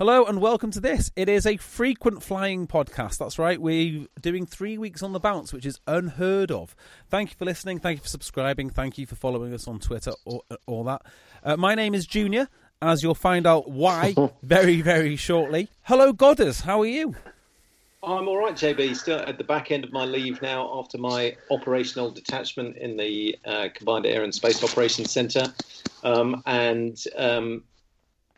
Hello and welcome to this. It is a frequent flying podcast. That's right. We're doing three weeks on the bounce, which is unheard of. Thank you for listening. Thank you for subscribing. Thank you for following us on Twitter, all, all that. Uh, my name is Junior, as you'll find out why very, very shortly. Hello, Godders. How are you? I'm all right, JB. Still at the back end of my leave now after my operational detachment in the uh, Combined Air and Space Operations Centre. Um, and um,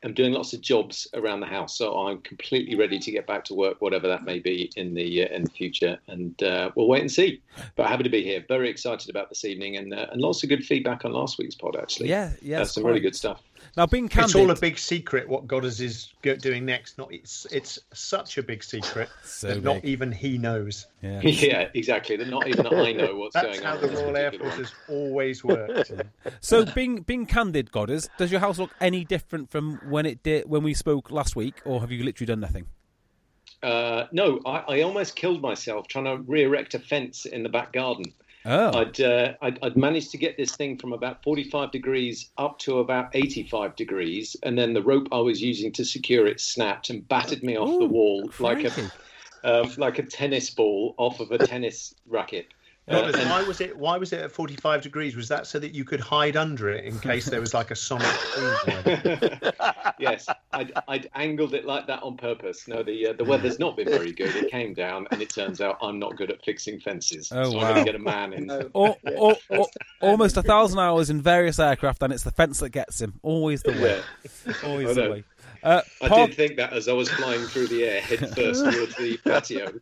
I'm doing lots of jobs around the house, so I'm completely ready to get back to work, whatever that may be in the uh, in the future, and uh, we'll wait and see. But happy to be here. Very excited about this evening, and uh, and lots of good feedback on last week's pod. Actually, yeah, yeah, some really good stuff. Now, being candid, it's all a big secret what Godders is doing next. Not it's it's such a big secret so that big. not even he knows. Yeah, yeah exactly. That not even I know what's That's going on. That's how the Royal Air Force has always worked. so, being being candid, Godders, does your house look any different from when it did when we spoke last week, or have you literally done nothing? Uh, no, I, I, almost killed myself trying to re-erect a fence in the back garden. Oh. I'd, uh, I'd, I'd managed to get this thing from about 45 degrees up to about 85 degrees, and then the rope I was using to secure it snapped and battered me off Ooh, the wall like a um, like a tennis ball off of a tennis racket. Uh, and, why was it? Why was it at forty-five degrees? Was that so that you could hide under it in case there was like a sonic? yes, I'd, I'd, angled it like that on purpose. No, the uh, the weather's not been very good. It came down, and it turns out I'm not good at fixing fences. Oh so wow! I'm going to get a man in. or, or, or, almost a thousand hours in various aircraft, and it's the fence that gets him. Always the way. Yeah. Always the way. Uh, I did think that as I was flying through the air, head first towards the patio.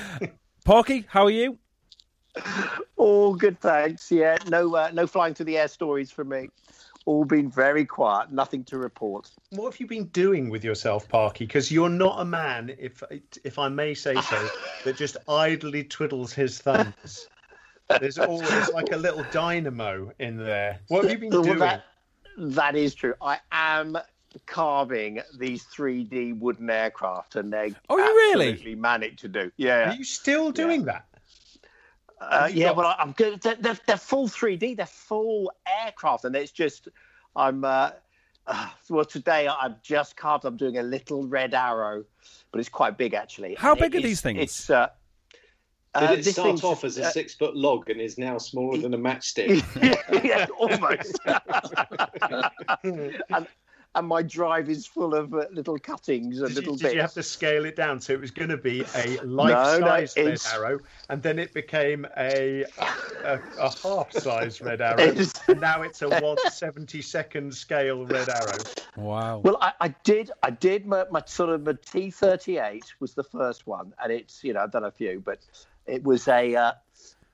Parky, how are you? All good, thanks. Yeah, no, uh, no flying through the air stories from me. All been very quiet. Nothing to report. What have you been doing with yourself, Parky? Because you're not a man, if if I may say so, that just idly twiddles his thumbs. There's always like a little dynamo in there. What have you been well, doing? That, that is true. I am carving these 3D wooden aircraft, and they're oh, you really manic to do. Yeah. Are you still doing yeah. that? Uh, yeah, got... well, I'm good. They're, they're, they're, full 3D. They're full aircraft, and it's just I'm. Uh, uh, well, today I've just carved. I'm doing a little red arrow, but it's quite big actually. How big are these things? It's. Uh, Did uh, it start off as a uh, six foot log and is now smaller than a matchstick? yeah, almost. and, and my drive is full of uh, little cuttings and did little you, bits. Did you have to scale it down? So it was going to be a life-size no, no, red arrow, and then it became a a, a half-size red arrow, and now it's a 172nd scale red arrow. Wow. Well, I, I did, I did my, my sort of my T38 was the first one, and it's you know I've done a few, but it was a uh,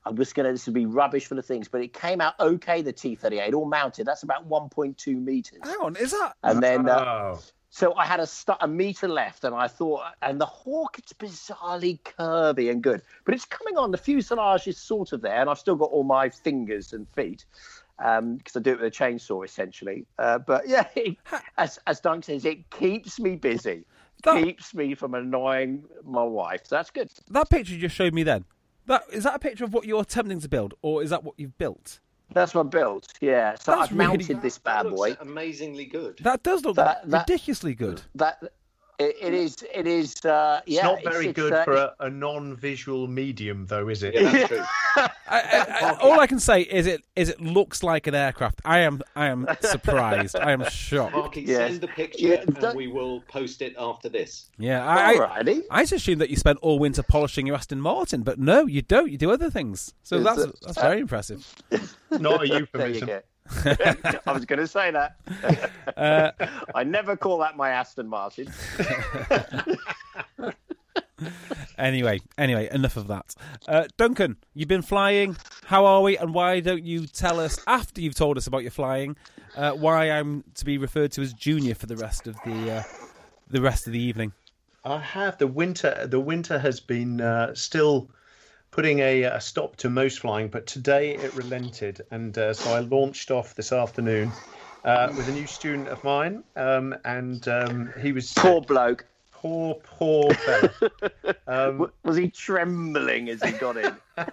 I'm just going to, this would be rubbish for the things, but it came out okay, the T38, all mounted. That's about 1.2 meters. Hang on, is that? And then, uh, oh. so I had a, st- a meter left, and I thought, and the Hawk, it's bizarrely curvy and good, but it's coming on. The fuselage is sort of there, and I've still got all my fingers and feet because um, I do it with a chainsaw essentially. Uh, but yeah, it, as, as Dunk says, it keeps me busy. That, keeps me from annoying my wife. So that's good. That picture you just showed me then. That is that a picture of what you're attempting to build, or is that what you've built? That's what I built. Yeah. So That's I've really, mounted this bad boy. Amazingly good. That does look that, that, ridiculously good. That It, it is. It is. Uh, yeah, It's not very it's, good uh, for a, a non-visual medium, though, is it? Yeah, that's true. I, I, I, all I can say is it is it looks like an aircraft. I am I am surprised. I am shocked. Marky, Yes. send the picture Yeah, and that- we will post it after this. Yeah, I, I, Alrighty. I just assumed that you spent all winter polishing your Aston Martin, but no, you don't. You do other things. So Is that's it- that's very impressive. Not a There you euphemism. Go. I was going to say that. Uh, I never call that my Aston Martin. Anyway, anyway, enough of that. Uh, Duncan, you've been flying. How are we? And why don't you tell us after you've told us about your flying uh, why I'm to be referred to as junior for the rest of the uh, the rest of the evening? I have the winter. The winter has been uh, still putting a, a stop to most flying, but today it relented, and uh, so I launched off this afternoon uh, with a new student of mine, um, and um, he was Poor bloke. poor, poor fella. Um, Was he trembling as he got in?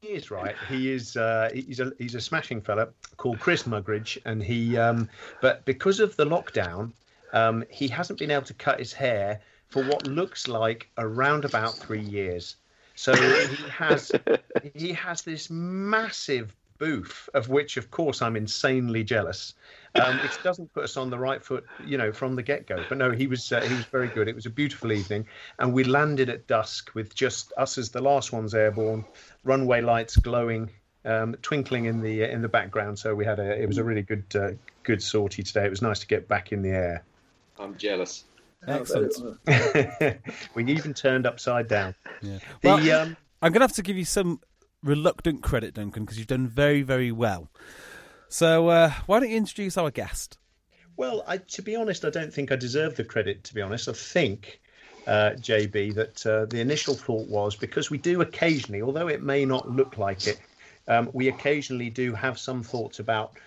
He is right. He is. Uh, he's a he's a smashing fella called Chris Mugridge, and he. Um, but because of the lockdown, um, he hasn't been able to cut his hair for what looks like around about three years. So he has he has this massive boof, of which, of course, I'm insanely jealous. Um, which doesn't put us on the right foot, you know, from the get-go. But no, he was uh, he was very good. It was a beautiful evening, and we landed at dusk with just us as the last ones airborne, runway lights glowing, um, twinkling in the in the background. So we had a it was a really good uh, good sortie today. It was nice to get back in the air. I'm jealous. Excellent. we even turned upside down. Yeah. The Well, um, I'm going to have to give you some reluctant credit, Duncan, because you've done very, very well. So uh, why don't you introduce our guest? Well, I, to be honest, I don't think I deserve the credit. To be honest, I think, uh, JB, that uh, the initial thought was because we do occasionally, although it may not look like it, um, we occasionally do have some thoughts about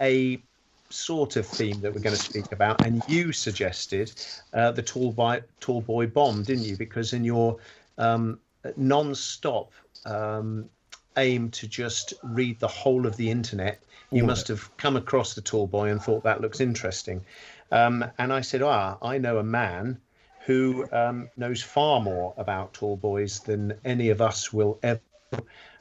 a sort of theme that we're going to speak about. And you suggested uh, the tall boy, tall boy bomb, didn't you? Because in your um, non-stop um, aim to just read the whole of the internet, you must have come across the tall boy and thought that looks interesting. Um, and I said, ah, I know a man who um, knows far more about tall boys than any of us will ever.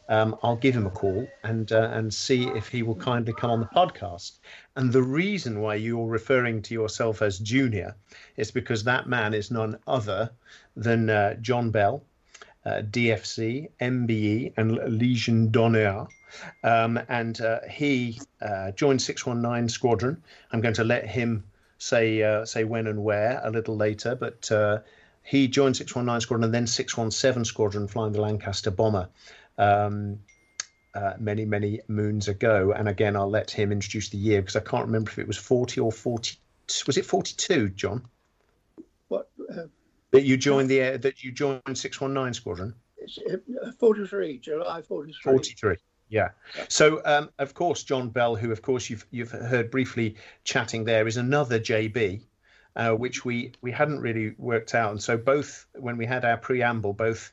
Um, I'll give him a call and uh, and see if he will kindly come on the podcast. And the reason why you're referring to yourself as junior is because that man is none other than uh, John Bell, uh, DFC, MBE, and Legion d'honneur. Um, and uh, he uh, joined 619 Squadron. I'm going to let him say uh, say when and where a little later, but he joined 619 Squadron and then 617 Squadron, flying the Lancaster bomber. Um, uh, many, many moons ago. And again, I'll let him introduce the year because I can't remember if it was 40 or 40. Was it 42, John? What? Uh, That you joined the air, that you joined 619 Squadron? uh, 43, July 43. 43. Yeah. So, um, of course, John Bell, who, of course, you've you've heard briefly chatting there, is another JB, uh, which we we hadn't really worked out. And so, both when we had our preamble, both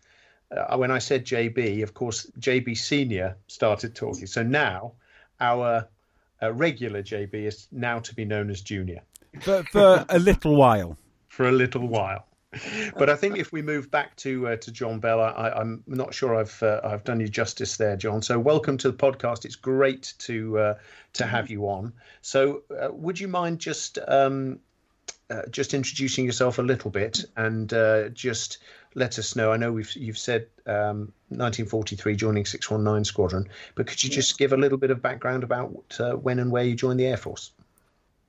uh, when I said JB, of course, JB Senior started talking. So now, our uh, regular JB is now to be known as Junior But for a little while. for a little while. But I think if we move back to uh, to John Bell, I, I'm not sure I've uh, I've done you justice there, John. So welcome to the podcast. It's great to uh, to have you on. So uh, would you mind just um, uh, just introducing yourself a little bit and uh, just let us know? I know we've you've said um, 1943 joining 619 Squadron, but could you just give a little bit of background about uh, when and where you joined the Air Force?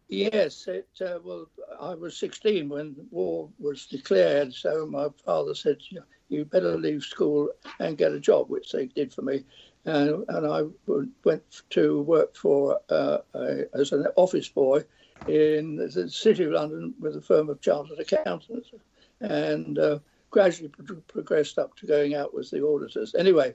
Yes, it, uh, well, I was 16 when war was declared, so my father said, "You- better leave school and get a job, which they did for me. And, and I went to work for uh, a, as an office boy in the city of London with a firm of chartered accountants, and uh, gradually pro- progressed up to going out with the auditors. Anyway,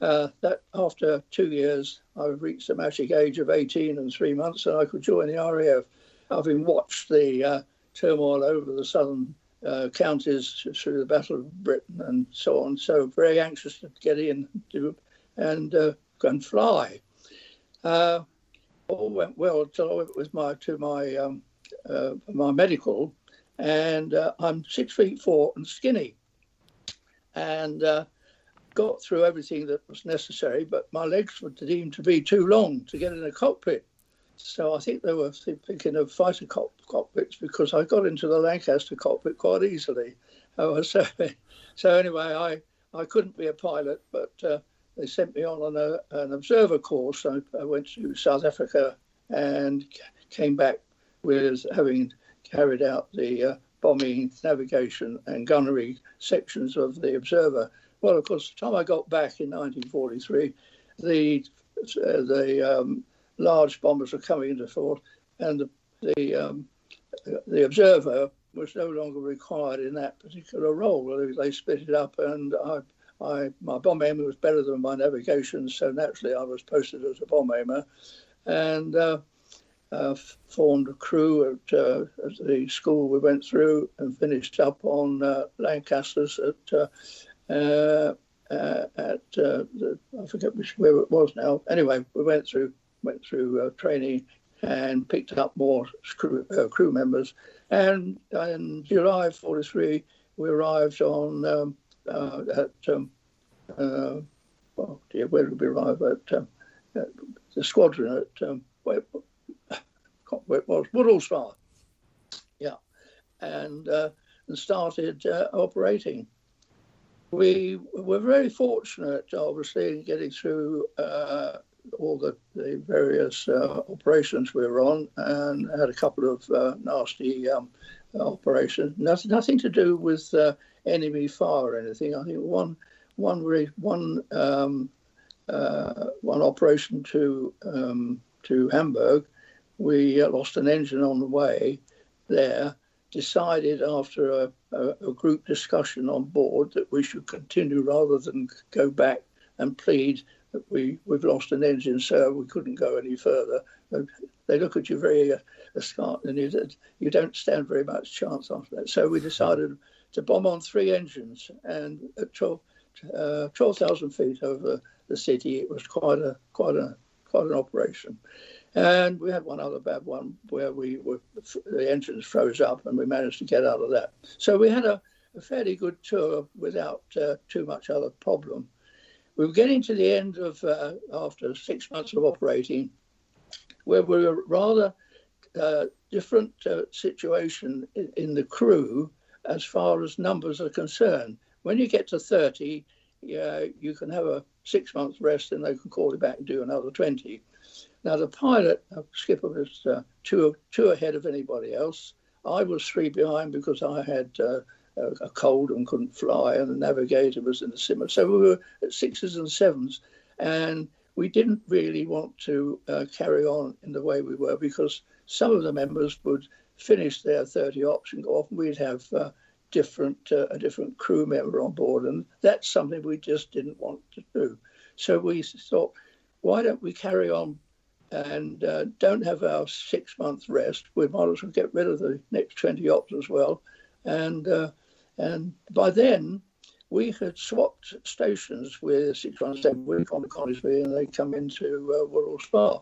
uh, that after two years, I reached the magic age of 18 and three months, and I could join the RAF, having watched the uh, turmoil over the southern uh, counties through the Battle of Britain and so on. So very anxious to get in to, and uh, and fly. Uh, all went well until I went with my to my um, uh, my medical, and uh, I'm six feet four and skinny, and uh, got through everything that was necessary. But my legs were deemed to be too long to get in a cockpit. So I think they were thinking of fighter cockpits because I got into the Lancaster cockpit quite easily. Oh, so, so anyway, I, I couldn't be a pilot, but uh, they sent me on an, uh, an observer course. I, I, went to South Africa and came back with having carried out the uh, bombing, navigation, and gunnery sections of the observer. Well, of course, the time I got back in 1943, the uh, the um, large bombers were coming into force, and the the, um, the observer was no longer required in that particular role. They split it up, and I, I, my bomb aiming was better than my navigation, so naturally I was posted as a bomb aimer, and uh, uh, formed a crew at, uh, at, the school we went through, and finished up on uh, Lancasters at. Uh, uh, at the, I forget which where it was now. Anyway, we went through went through training and picked up more crew, uh, crew members. And in July 43, we arrived on um, uh, at, um, uh, well, dear, where did we arrive? At, um, at the squadron at, um, it was, Woodhall Spa. Yeah. And, uh, and started uh, operating. We were very fortunate, obviously, in getting through uh, all the, the various uh, operations we were on and had a couple of uh, nasty um, operations. Nothing, nothing to do with uh, enemy fire or anything. I think one one one um, one operation to um, to Hamburg, we uh, lost an engine on the way there. Decided after a, a, a group discussion on board that we should continue rather than go back and plead that we we've lost an engine, so we couldn't go any further. They look at you very uh, askance, and you, you don't stand very much chance after that. So we decided to bomb on three engines, and at 12, uh, 12,000 feet over the city, it was quite a quite a quite an operation. And we had one other bad one where we were the engines froze up, and we managed to get out of that. So we had a, a fairly good tour without uh, too much other problem. We were getting to the end of, uh, after six months of operating, where we were rather uh, different uh, situation in, in, the crew as far as numbers are concerned. When you get to 30, yeah, you can have a six month rest and they can call you back and do another 20. Now, the pilot, uh, skipper, was uh, two, two ahead of anybody else. I was three behind because I had uh, a cold and couldn't fly, and the navigator was in the similar. So we were at sixes and sevens, and we didn't really want to uh, carry on in the way we were because some of the members would finish their 30 ops and go off, and we'd have uh, different uh, a different crew member on board, and that's something we just didn't want to do. So we thought, why don't we carry on and uh, don't have our six month rest? We might as well get rid of the next 20 ops as well, and uh, and by then, we had swapped stations with 617 Wick on the Coningsby and they come into uh, Woodhall Spa.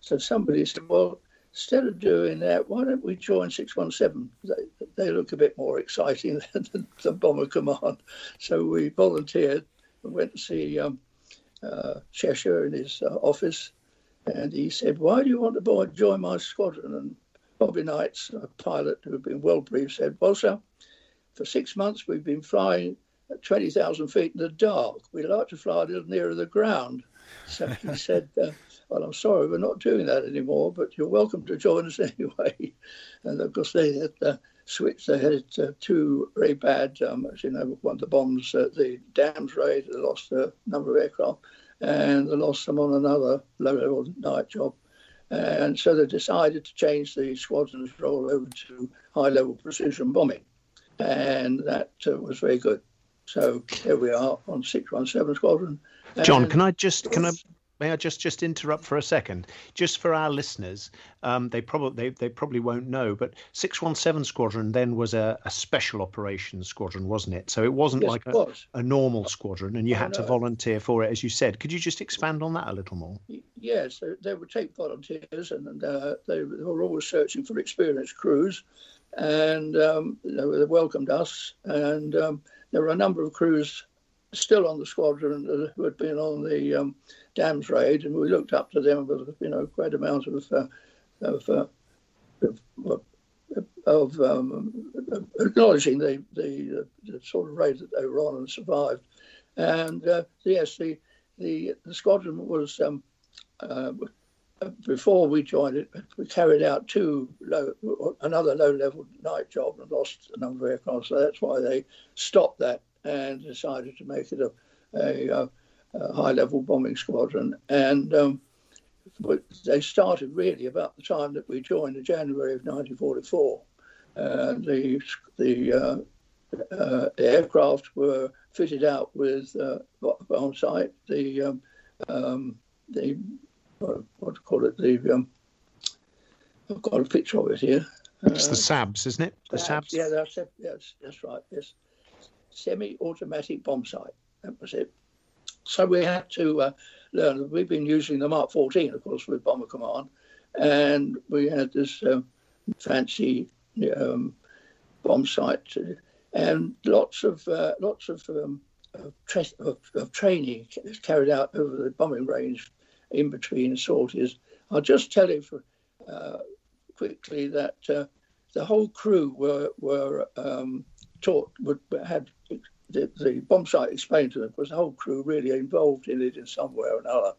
So somebody said, well, instead of doing that, why don't we join 617? They, they look a bit more exciting than the Bomber Command. So we volunteered and went to see um, uh, Cheshire in his uh, office. And he said, why do you want to join my squadron? And Bobby Knights, a pilot who had been well briefed, said, well, sir, for six months we've been flying at 20,000 feet in the dark. We'd like to fly a little nearer the ground. So he said, uh, Well, I'm sorry, we're not doing that anymore, but you're welcome to join us anyway. And of course, they had uh, switched. They had uh, two very bad, um, as you know, one of the bombs, uh, the dams raid, they lost a number of aircraft, and they lost them on another low level night job. And so they decided to change the squadron's role over to high level precision bombing and that uh, was very good. So here we are on 617 Squadron. John, can I just can I may I just just interrupt for a second, just for our listeners? Um, they probably they, they probably won't know, but six one seven squadron then was a, a special operations squadron, wasn't it? So it wasn't Yes, like a, a normal squadron, and you had to volunteer for it, as you said. Could you just expand on that a little more? Yes, they, they would take volunteers, and uh, they, they were always searching for experienced crews, and um, they welcomed us. And um, there were a number of crews still on the squadron who had been on the um, dams raid, and we looked up to them with you know great amount of uh, of, uh, of of um, acknowledging the, the the sort of raid that they were on and survived. And uh, yes, the the, the squadron was um, uh, before we joined it. We carried out two low, another low-level night job and lost a number of aircraft. So that's why they stopped that and decided to make it a, a, a high-level bombing squadron. And um, they started really about the time that we joined in January of 1944. Uh, the the uh, uh, aircraft were fitted out with uh, bomb sight. The um, um, the what, what do you call it? The um, I've got a picture of it here. It's the Uh, SABs, isn't it? The SABs. Yeah, that's it. Yes, that's right. Yes, semi-automatic bomb sight. That was it. So we had to uh, learn. We've been using the Mark 14, of course, with Bomber Command, and we had this um, fancy um, bomb sight, and lots of uh, lots of, um, of, tra- of, of training carried out over the bombing range in between sorties. I'll just tell you for, uh, quickly that uh, the whole crew were were um, taught would had the, the bomb sight explained to them because the whole crew really involved in it in some way or another.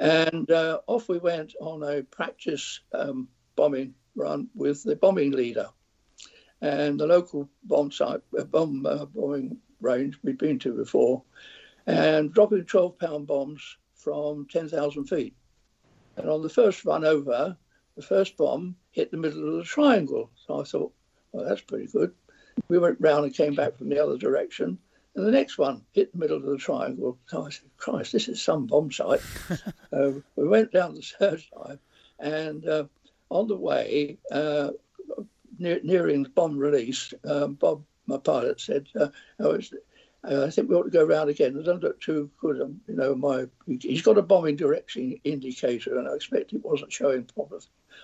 And uh, off we went on a practice um, bombing run with the bombing leader and the local bomb site, uh, bomb uh, bombing range we'd been to before, and dropping 12 pound bombs from 10,000 feet. And on the first run over, the first bomb hit the middle of the triangle. So I thought, well, that's pretty good. We went round and came back from the other direction. And the next one hit the middle of the triangle. So I said, Christ, this is some bomb sight. uh, we went down the third time, and uh, on the way, uh, near, nearing the bomb release, um, Bob, my pilot, said, uh, oh, uh, I think we ought to go round again. It doesn't look too good. Um, you know, my he's got a bombing direction indicator, and I expect it wasn't showing properly.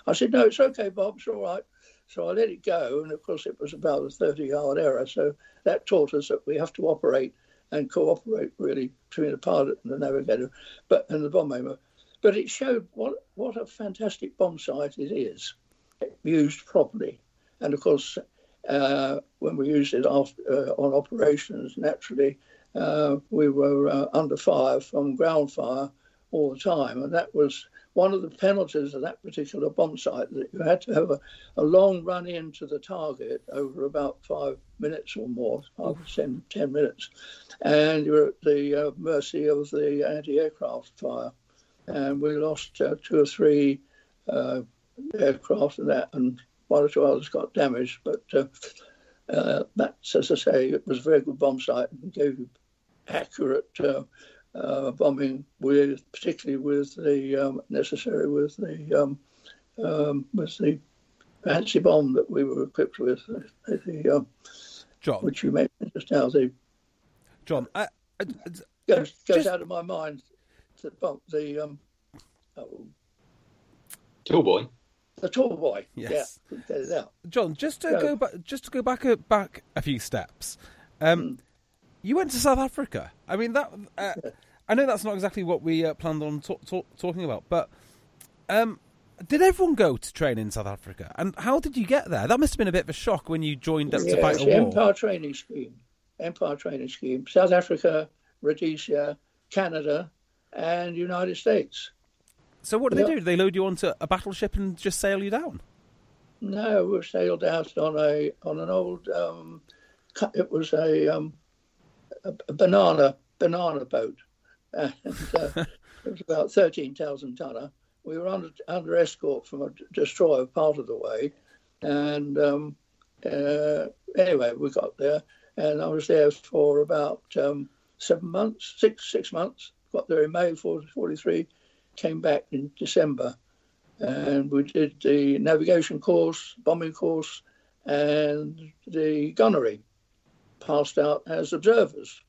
I said, no, it's okay, Bob, it's all right. So I let it go, and of course it was about a 30-yard error. So that taught us that we have to operate and cooperate really between the pilot and the navigator, but and the bomb aimer. But it showed what what a fantastic bomb sight it is, used properly. And of course, uh, when we used it uh, on operations, naturally, uh, we were uh, under fire from ground fire all the time. And that was one of the penalties of that particular bomb sight that you had to have a, a long run into the target over about five minutes or more, five ten, minutes. And you were at the uh, mercy of the anti aircraft fire. And we lost uh, two or three uh, aircraft and that, and one or two others got damaged. But uh, uh, that's, as I say, it was a very good bomb sight and gave you accurate uh, uh, bombing with, particularly with the um, necessary with the um, um, with the fancy bomb that we were equipped with, the, the, um, John, which you mentioned just now. The John, I, I, goes, goes Just- out of my mind. The bomb, the um, oh, Tall boy. the tall boy. Yes. Yeah, couldn't get it out. John, just to Go. go back, just to go back a, back a few steps. Um, You went to South Africa. I mean, that uh, I know that's not exactly what we uh, planned on talk, talk, talking about, but um, did everyone go to train in South Africa? And how did you get there? That must have been a bit of a shock when you joined up to fight the war. Empire Training Scheme. Empire Training Scheme. South Africa, Rhodesia, Canada, and United States. So what do they do? Do they load you onto a battleship and just sail you down? No, we sailed out on a on an old. Um, it was a, um, a, a banana banana boat, and uh, it was about thirteen thousand tonner. We were under under escort from a destroyer part of the way, and um, uh, anyway, we got there, and I was there for about um, seven months, six six months. Got there in May 40, 43, came back in December, and we did the navigation course, bombing course, and the gunnery. Passed out as observers.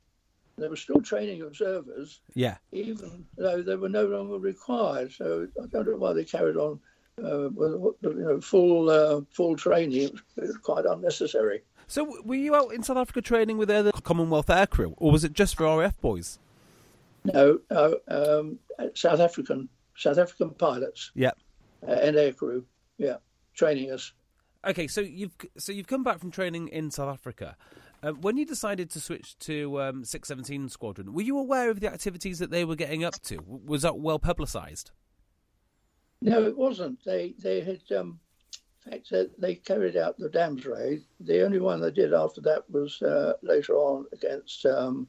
They were still training observers, Yeah. even though they were no longer required. So I don't know why they carried on uh, with you know full uh, full training. It was, it was quite unnecessary. So were you out in South Africa training with other Commonwealth aircrew, or was it just for RF boys? No, no um, South African South African pilots Yeah. uh, and aircrew, yeah, training us. Okay, so you've so you've come back from training in South Africa. Uh, when you decided to switch to um, 617 Squadron, were you aware of the activities that they were getting up to? Was that well publicised? No, it wasn't. They they had um, in fact they carried out the dams raid. The only one they did after that was uh, later on against. Um,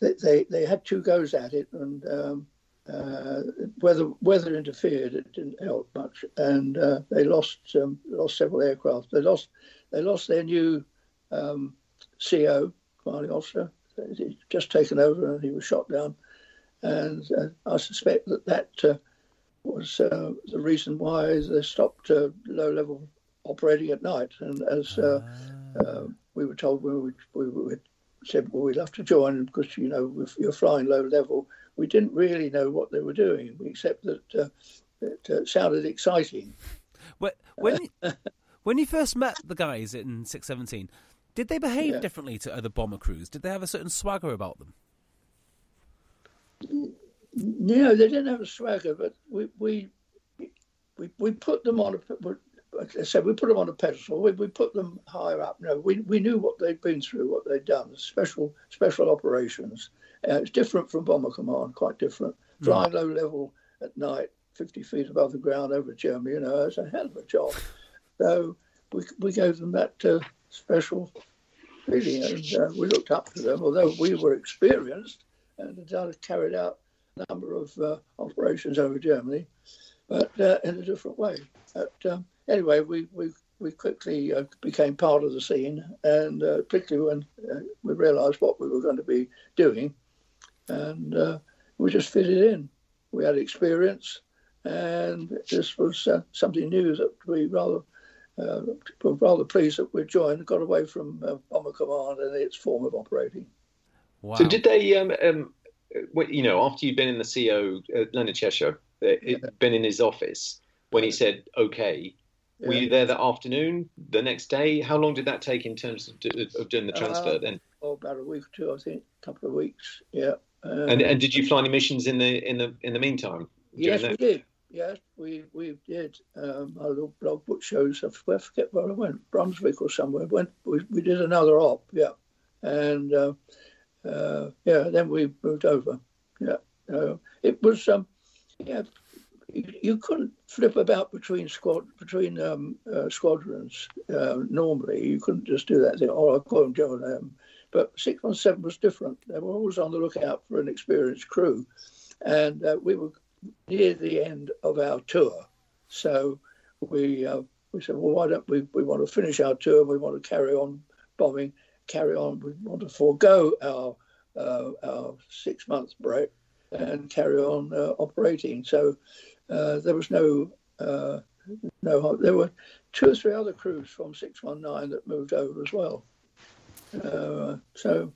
they, they they had two goes at it, and um, uh, weather weather interfered. It didn't help much, and uh, they lost um, lost several aircraft. They lost they lost their new um, CO commanding officer. He'd just taken over, and he was shot down. And uh, I suspect that that uh, was uh, the reason why they stopped uh, low level operating at night. And as uh, uh, we were told when we, we, we said, well, we'd have to join because, you know, if you're flying low level, we didn't really know what they were doing, except that uh, it uh, sounded exciting. Wh- When you, when you first met the guys in 617, did they behave Yeah. differently to other bomber crews? Did they have a certain swagger about them? No, they didn't have a swagger, but we we we, we put them on a like I said, we put them on a pedestal. We, we put them higher up. No, we, we knew what they'd been through, what they'd done, special special operations. Uh, it's different from Bomber Command, quite different. Flying low level at night, 50 feet above the ground over Germany, you know, it's a hell of a job. So we, we gave them that uh, special feeling, and uh, we looked up to them, although we were experienced and had carried out a number of uh, operations over Germany, but uh, in a different way. But um, anyway, we, we, we quickly uh, became part of the scene, and uh, particularly when uh, we realised what we were going to be doing, and we just fitted in. We had experience, and this was something new that we rather uh, were rather pleased that we joined and got away from uh, Bomber Command and its form of operating. Wow. So did they, um, um, you know, after you'd been in the CO, uh, Leonard Cheshire, uh, it- been in his office, when he said, okay, were you there that afternoon, the next day? How long did that take in terms of, do- of doing the transfer Uh, then? Oh, about a week or two, I think, a couple of weeks. Yeah. Um, And, and did you fly any missions in the in the in the meantime? yes, during we did. Yes, we we did. Um, our little blog book shows. I forget where I went, Brunswick or somewhere. Went. We, we did another op. Yeah, and uh, uh, yeah, then we moved over. Yeah, uh, it was. Um, yeah, you, you couldn't flip about between squad between um, uh, squadrons uh, normally. You couldn't just do that thing. Oh, I'll go and join. But six one seven was different. They were always on the lookout for an experienced crew, and uh, we were near the end of our tour. So we uh, we said, well, why don't we? We want to finish our tour. We want to carry on bombing, carry on. We want to forego our uh, our six month break and carry on uh, operating. So uh, there was no uh, no. There were two or three other crews from six one nine that moved over as well. Uh, so.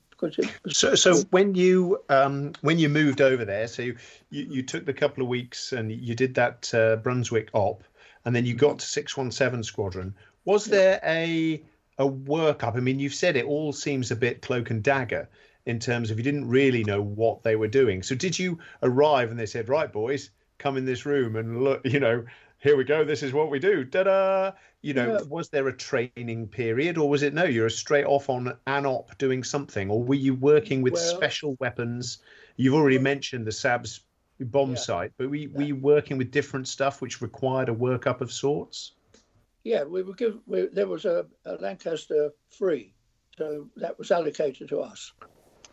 So, so when you um, when you moved over there, so you, you, you took the couple of weeks and you did that uh, Brunswick op, and then you got to six one seven squadron. Was there a a workup? I mean, you've said it all seems a bit cloak and dagger in terms of you didn't really know what they were doing. So did you arrive and they said, "Right, boys, come in this room and look," you know, here we go. This is what we do. Da-da. You know, Yeah. was there a training period, or was it no? You're straight off on an op doing something, or were you working with Well- special weapons? You've already mentioned the SABS bomb Yeah. site, but were, were you working with different stuff which required a workup of sorts? Yeah, we were given. We, there was a, a Lancaster free, so that was allocated to us,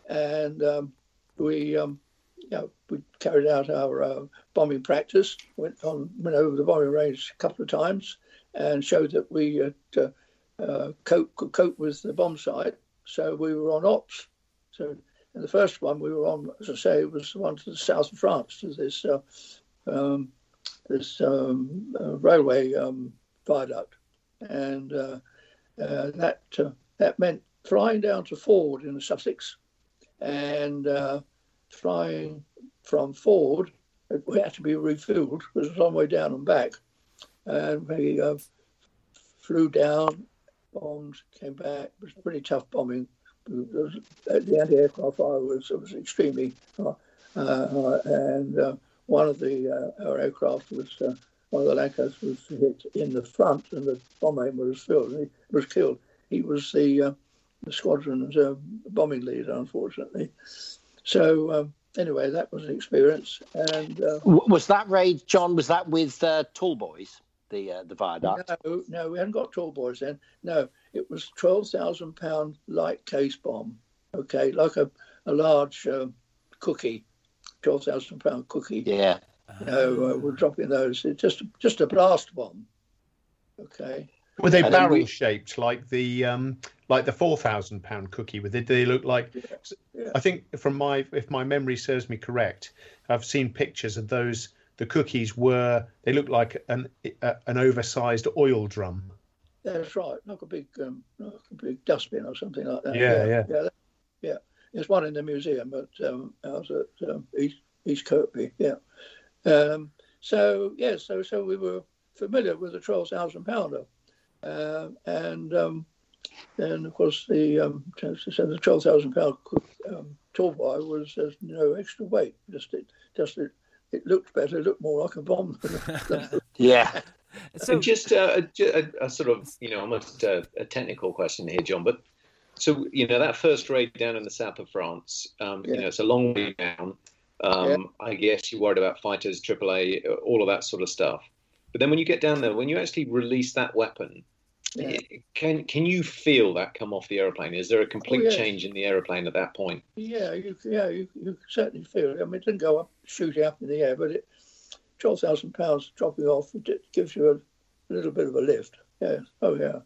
and um, we, um, you know, we carried out our uh, bombing practice. Went on, went over the bombing range a couple of times, and showed that we had, uh, uh, cope, could cope with the bomb sight. So we were on ops. So in the first one we were on, as I say, was the one to the south of France, to this uh, um, this um, uh, railway um, viaduct, and uh, uh, that uh, that meant flying down to Ford in Sussex, and flying from Ford. We had to be refueled because it was a long way down and back, and we uh, flew down, bombed, came back. It was pretty tough bombing. The anti-aircraft fire was, was extremely uh, uh, and uh, one of the uh, our aircraft was uh, one of the Lancasters was hit in the front, and the bomb aim was filled. He was killed. He was the uh, the squadron's bombing leader, unfortunately. So um, anyway, that was an experience. And uh, was that raid, John? Was that with uh, Tall Boys, the uh, the viaduct? No, no, we hadn't got Tall Boys then. No, it was twelve thousand pound light case bomb. Okay, like a a large um, cookie twelve thousand pound cookie. Yeah. You know, uh, we're dropping those. It's just just a blast bomb. Okay. Were they barrel we- shaped like the um, like the four thousand pound cookie? Were they, they look like? yeah. I think from my if my memory serves me correct, I've seen pictures of those. The cookies were they looked like an uh, an oversized oil drum. That's right. Like a big, um, like a big dustbin or something like that. Yeah, yeah. yeah. that- yeah. There's one in the museum, but um, I was at um, East East Kirkby. Yeah. Um, so yeah, so so we were familiar with the twelve thousand pounder, um, and um, then of course the um, so the twelve thousand pound um, tall boy was there's no extra weight. Just it just it, it looked better. It looked more like a bomb. than- Yeah. So, And just uh, a, a, a sort of, you know, almost a, a technical question here, John. But so, you know, that first raid down in the south of France, um, you know, it's a long way down. Um, Yeah. I guess you're worried about fighters, AAA, all of that sort of stuff. But then when you get down there, when you actually release that weapon, Yeah. can can you feel that come off the aeroplane? Is there a complete yes. change in the aeroplane at that point? Yeah, you, yeah, you, you can certainly feel it. I mean, it didn't go up shooting up in the air, but it twelve thousand pounds dropping off it gives you a, a little bit of a lift. Yeah, oh yeah.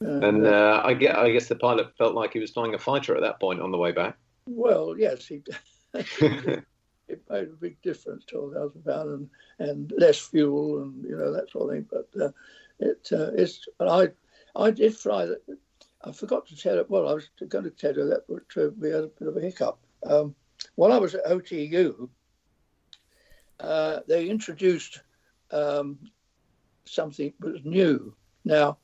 And uh, I get, I guess the pilot felt like he was flying a fighter at that point on the way back. well, yes, he, it made a big difference, twelve thousand pounds and, and less fuel and you know that sort of thing. But uh, it uh, it's and I I did fly that. I forgot to tell it. Well, I was going to tell you that, but uh, we had a bit of a hiccup. Um, while I was at OTU, uh, they introduced um, something that was new. Now,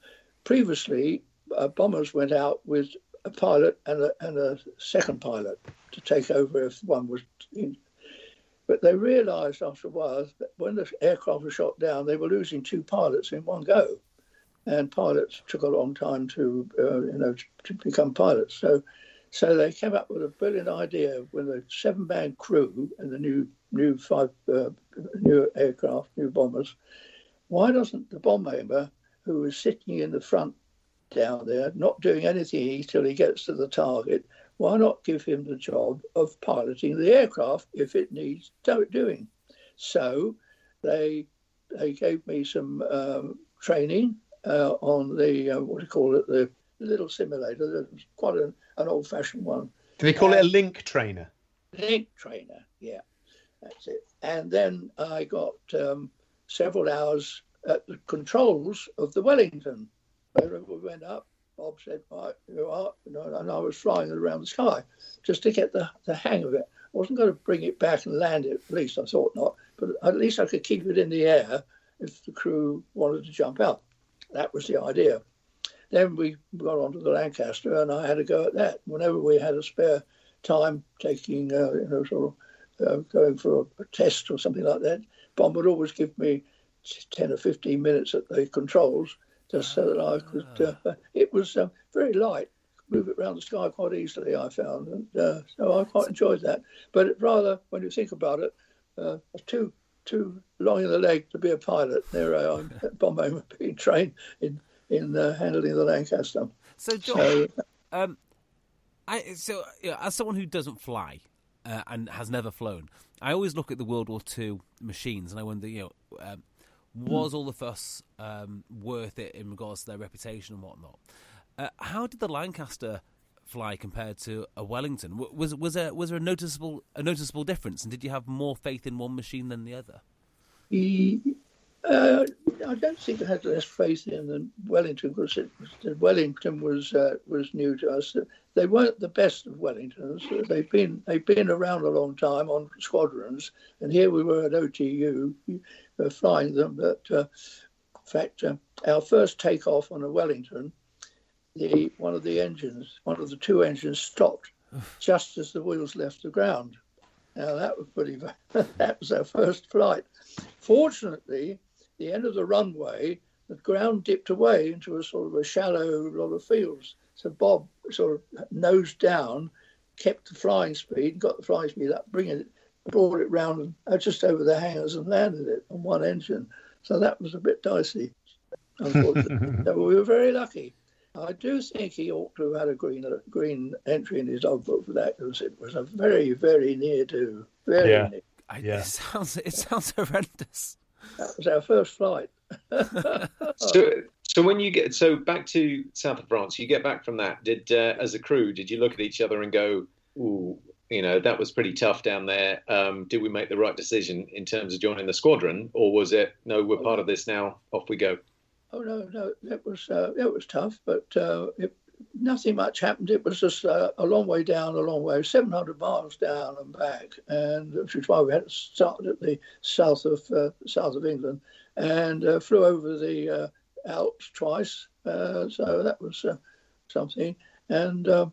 previously, uh, bombers went out with a pilot and a, and a second pilot to take over if one was in. But they realised after a while that when the aircraft was shot down, they were losing two pilots in one go, and pilots took a long time to uh, you know to, become pilots. So, so they came up with a brilliant idea with a seven-man crew and the new new five uh, new aircraft, new bombers. Why doesn't the bomb aimer, who is sitting in the front down there, not doing anything until he gets to the target, why not give him the job of piloting the aircraft if it needs doing? So they they gave me some um, training uh, on the uh, what do you call it the little simulator. Quite an, an old-fashioned one. Do they call it a link trainer? Link trainer, yeah, that's it. And then I got um, several hours at the controls of the Wellington. Where we went up, Bob said, "Right, you are," you know, and I was flying it around the sky just to get the, the hang of it. I wasn't going to bring it back and land it. At least I thought not, but at least I could keep it in the air if the crew wanted to jump out. That was the idea. Then we got onto the Lancaster, and I had to go at that. Whenever we had a spare time, taking uh, you know sort of uh, going for a, a test or something like that, Bob would always give me ten or fifteen minutes at the controls, just so that I could. Uh, it was uh, very light, move it around the sky quite easily. I found, and uh, so I quite enjoyed that. But it rather, when you think about it, uh, too too long in the leg to be a pilot. There I am, bomb aimer, being trained in in uh, handling the Lancaster. so John, So Um, I so as someone who doesn't fly uh, and has never flown, I always look at the World War II machines and I wonder, you know, um, was all the fuss um, worth it in regards to their reputation and whatnot? Uh, how did the Lancaster fly compared to a Wellington? Was was there was there a noticeable a noticeable difference, and did you have more faith in one machine than the other? Uh, I don't think I had less faith in than Wellington because it, Wellington was uh, was new to us. They weren't the best of Wellingtons. They've been they've been around a long time on squadrons, and here we were at OTU uh, flying them. But uh, in fact, uh, our first takeoff on a Wellington, the one of the engines, one of the two engines stopped just as the wheels left the ground. Now that was pretty. that was our first flight. Fortunately, the end of the runway, the ground dipped away into a sort of a shallow lot of fields. So Bob sort of nosed down, kept the flying speed, got the flying speed up, bringing it, brought it round uh, just over the hangars and landed it on one engine. So that was a bit dicey. Unfortunately, so we were very lucky. I do think he ought to have had a green a green entry in his logbook for that because it was a very very near to very Yeah. near. I, Yeah. It sounds it sounds horrendous. That was our first flight. So, so when you get so back to south of France, you get back from that. Did uh, as a crew, did you look at each other and go, "Ooh, you know, that was pretty tough down there. Um, did we make the right decision in terms of joining the squadron, or was it no, we're part of this now, off we go"? Oh no, no, it was uh, it was tough, but uh, it, nothing much happened. It was just uh, a long way down, a long way, 700 miles down and back, and which is why we had to start at the south of uh, south of England, and uh, flew over the uh, Alps twice. Uh, so that was uh, something, and um,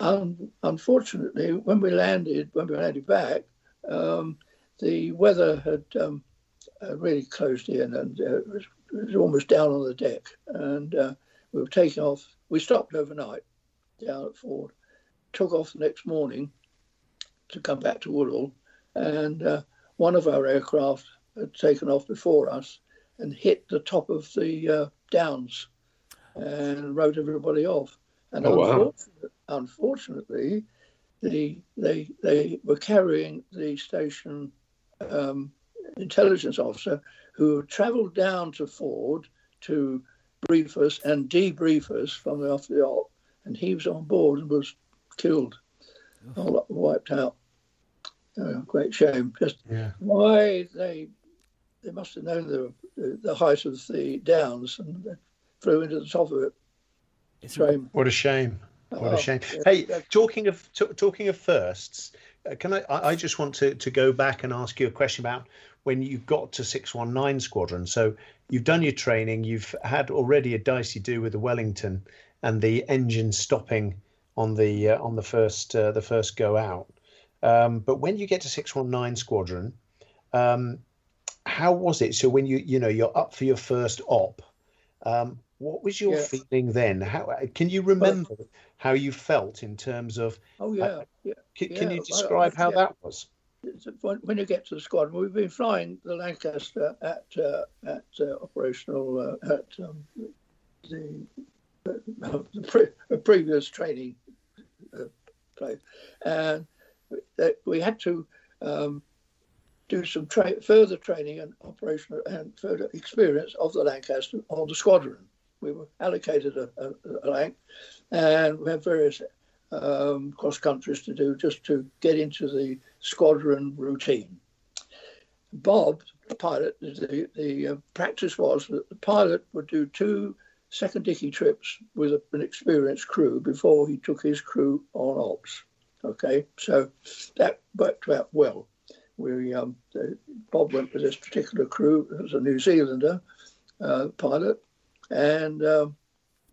un- unfortunately, when we landed, when we landed back, um, the weather had um, really closed in, and it was it was almost down on the deck, and we were taking off. We stopped overnight down at Ford, took off the next morning to come back to Woodhall, and uh, one of our aircraft had taken off before us and hit the top of the uh, downs and wrote everybody off. And Oh, wow. unfortunately, unfortunately, the they they were carrying the station um, intelligence officer who travelled down to Ford to brief us and debrief us from the off the op, and he was on board and was killed, all wiped out. Oh, great shame. Just Yeah. why they they must have known the the, the height of the downs and they flew into the top of it. It's Shame. What a shame. What Oh, a shame. yeah, Hey, talking of t- talking of firsts, uh, can I? I I just want to to go back and ask you a question about when you got to six one nine squadron. So you've done your training. You've had already a dicey do with the Wellington and the engine stopping on the uh, on the first uh, the first go out. Um, but when you get to six one nine squadron, um, how was it? So when you you know you're up for your first op, um, what was your Yeah. feeling then? How can you remember how you felt in terms of? Oh yeah, yeah. Can, can Yeah, you I- describe how that was? When, you get to the squadron, we've been flying the Lancaster at uh, at uh, operational uh, at um, the, uh, the pre- uh, previous training uh, place, and we had to um, do some tra- further training and operational and further experience of the Lancaster on the squadron. We were allocated a, a, a and we had various um, cross countries to do just to get into the squadron routine. Bob, the pilot, the, the uh, practice was that the pilot would do two second dicky trips with a, an experienced crew before he took his crew on ops. Okay, so that worked out well. We um, the, Bob went with this particular crew as a New Zealander uh, pilot, and um,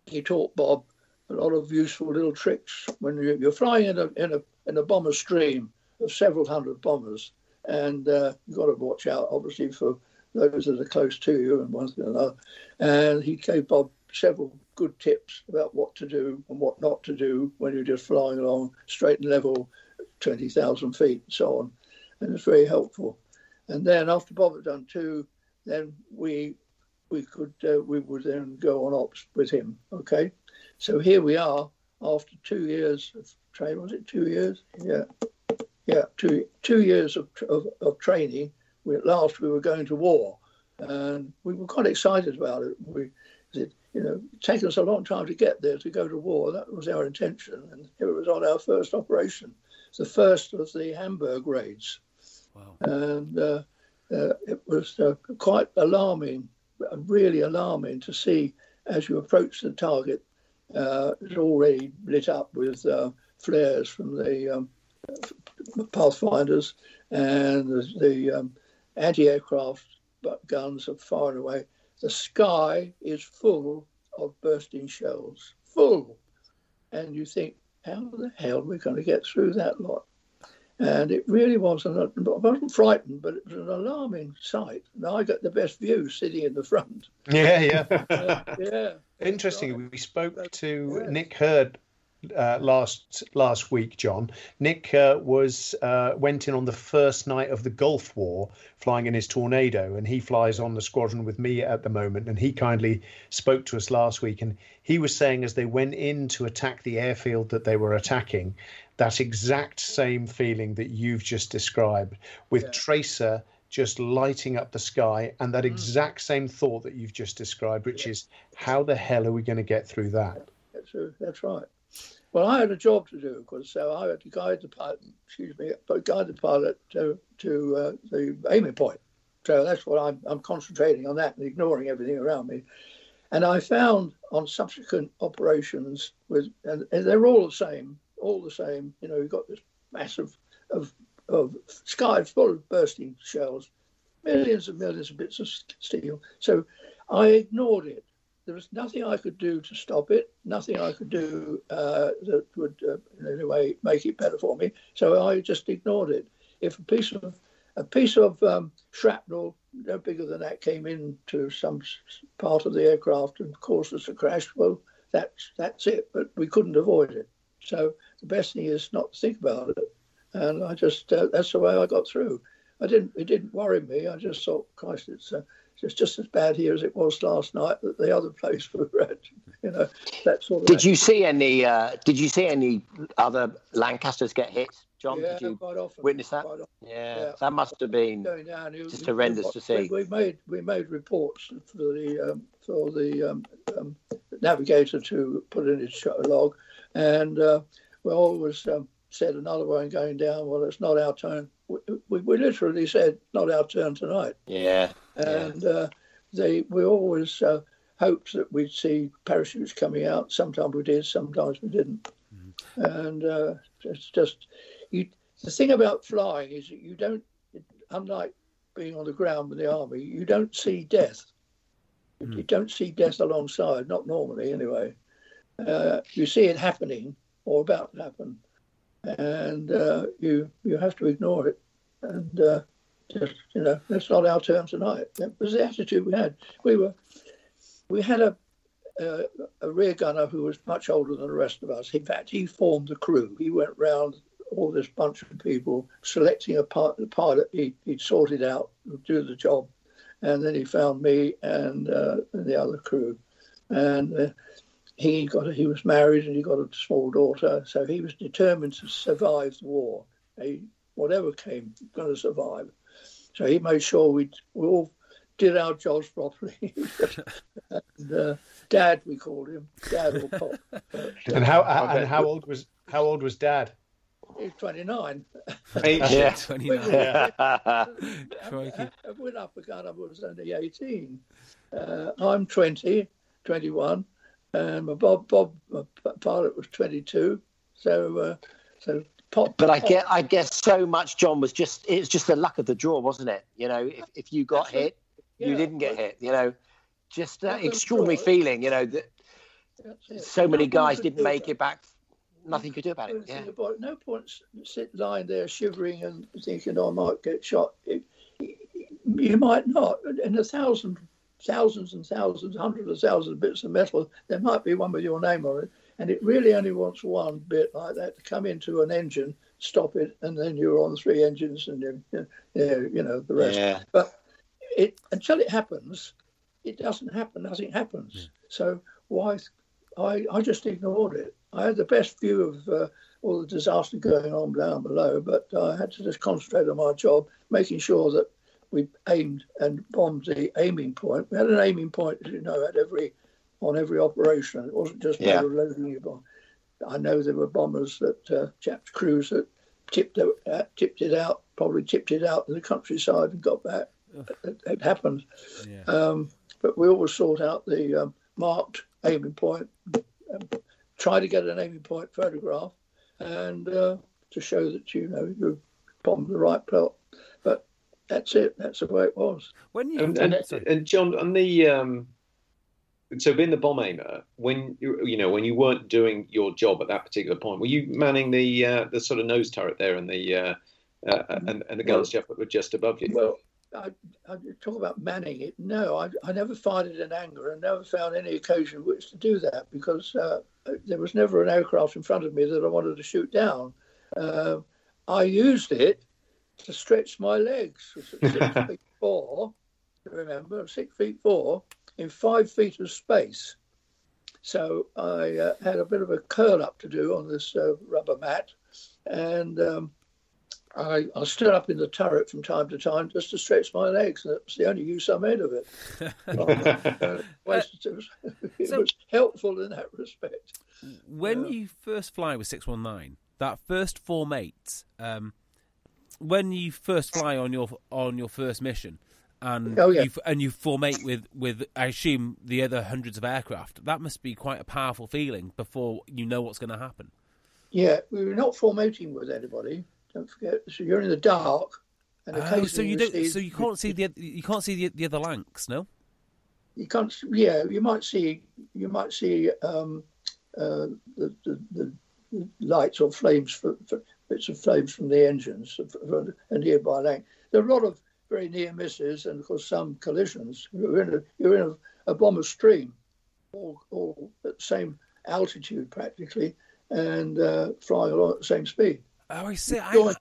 he taught Bob a lot of useful little tricks when you- you're flying in a in a in a bomber stream several hundred bombers, and uh, you've got to watch out, obviously, for those that are close to you and one thing and another. And he gave Bob several good tips about what to do and what not to do when you're just flying along straight and level, twenty thousand feet, and so on. And it's very helpful. And then after Bob had done two, then we we could uh, we would then go on ops with him. Okay, so here we are after two years of training. Was it two years? Yeah, yeah, two two years of of, of training. We, at last we were going to war, and we were quite excited about it. We it, you know, it taken us a long time to get there to go to war. That was our intention, and here it was on our first operation, the first of the Hamburg raids Wow. and uh, uh, it was uh, quite alarming, really alarming to see as you approach the target, uh, it's already lit up with uh, flares from the um, pathfinders and the, the um, anti-aircraft guns are firing away. The sky is full of bursting shells, full, and you think, how the hell are we going to get through that lot? And it really was, an, I wasn't frightened, but it was an alarming sight. And I got the best view sitting in the front. Yeah, yeah. uh, yeah. Interesting. We spoke to yeah. Nick Hurd uh, last last week, John. Nick uh, was uh, went in on the first night of the Gulf War, flying in his Tornado, and he flies on the squadron with me at the moment. And he kindly spoke to us last week, and he was saying as they went in to attack the airfield that they were attacking, that exact same feeling that you've just described, with yeah. tracer just lighting up the sky, and that mm. exact same thought that you've just described, which yeah. is how the hell are we going to get through that? That's, that's right. Well, I had a job to do, of course, so I had to guide the pilot, excuse me, but guide the pilot to, to uh, the aiming point. So that's what I'm, I'm concentrating on that and ignoring everything around me. And I found on subsequent operations with, and, and they're all the same, all the same. You know, you've got this massive of of sky full of bursting shells, millions and millions of bits of steel. So I ignored it. There was nothing I could do to stop it, nothing I could do uh, that would uh, in any way make it better for me. So I just ignored it. If a piece of a piece of um, shrapnel no bigger than that came into some part of the aircraft and caused us a crash, well, that's that's it. But we couldn't avoid it. So the best thing is not to think about it. And I just uh, that's the way I got through. I didn't it didn't worry me. I just thought, Christ, it's uh, it's just as bad here as it was last night at the other place we were at. You know, that sort of. Did you see any? Uh, did you see any other Lancasters get hit, John? Yeah, did you quite often, witness that? Yeah, yeah, that must have been down, just horrendous to see. We, we, made we made reports for the um, for the um, um, navigator to put in his log, and uh, we always um, said another one going down. Well, it's not our turn. We, we, literally said not our turn tonight. Yeah, and yeah. Uh, they we always uh, hoped that we'd see parachutes coming out. Sometimes we did, sometimes we didn't. Mm-hmm. And uh, it's just you. The thing about flying is that you don't, unlike being on the ground with the army, you don't see death. Mm. You don't see death alongside, not normally anyway. Uh, you see it happening or about to happen, and uh, you you have to ignore it. And uh, just you know, that's not our turn tonight. That was the attitude we had. We were we had a uh, a rear gunner who was much older than the rest of us. In fact, he formed the crew. He went round all this bunch of people, selecting a part, the pilot he, would sorted out do the job. And then he found me and, uh, and the other crew. And uh, he got a, he was married and he got a small daughter, so he was determined to survive the war. He, whatever came, going to survive. So he made sure we we all did our jobs properly. and, uh, Dad, we called him Dad or Pop. And how and how old was how old was Dad? He's twenty nine. yeah, twenty nine. I went up again. I was only eighteen. Uh, I'm 20, 21, Um, and my Bob Bob uh, pilot was twenty two. So uh, so Pop, but I get, I guess so much. John was just, it's just the luck of the draw, wasn't it? You know, if, if you got hit, you didn't get hit. You know, just uh, that extraordinary feeling. You know that so many guys didn't make it back. Nothing could do about it. Yeah. No point sit lying there shivering and thinking, oh, I might get shot. It, you might not. In a thousand, thousands and thousands, hundreds of thousands of bits of metal, there might be one with your name on it. And it really only wants one bit like that to come into an engine, stop it, and then you're on three engines and you, you, you know the rest. Yeah. But it until it happens, it doesn't happen. Nothing happens. Yeah. So why? I I just ignored it. I had the best view of uh, all the disaster going on down below, but I had to just concentrate on my job, making sure that we aimed and bombed the aiming point. We had an aiming point, as you know, at every on every operation. It wasn't just yeah. loading a bomb. I know there were bombers that uh, crews that tipped it, uh, tipped it out, probably tipped it out to the countryside and got back. it, it happened. Yeah. Um, but we always sought out the um, marked aiming point, um, try to get an aiming point photograph, and uh, to show that you know you're bombed the right that's it. That's the way it was. When you And, and, and John, on the um, so being the bomb aimer, when you you know when you weren't doing your job at that particular point, were you manning the uh, the sort of nose turret there and the uh, uh, and, and the guns just were just above you? Well, I, I talk about manning it. No, I, I never fired it in anger and never found any occasion which to do that because uh, there was never an aircraft in front of me that I wanted to shoot down. Uh, I used it to stretch my legs. Six feet four, remember, six feet four in five feet of space. So I uh, had a bit of a curl up to do on this uh, rubber mat, and um, I, I stood up in the turret from time to time just to stretch my legs, and it was the only use I made of it. Uh, it was, it So- was helpful in that respect. when you first fly with 619 that first four mates um, when you first fly on your on your first mission and Oh, yeah. you and you formate with with I assume the other hundreds of aircraft that must be quite a powerful feeling before you know what's going to happen Yeah, we were not formating with anybody. Don't forget. So you're in the dark, and oh, so you don't so you can't see the you can't see the, the other Lancs no you can't. Yeah, you might see you might see um, uh, the, the, the lights or flames, for, for bits of flames from the engines of, of a nearby lane. There are a lot of very near misses, and of course some collisions. You're in a you're in a, a bomber stream, all, all at the same altitude practically, and uh, flying along at the same speed. oh I see I,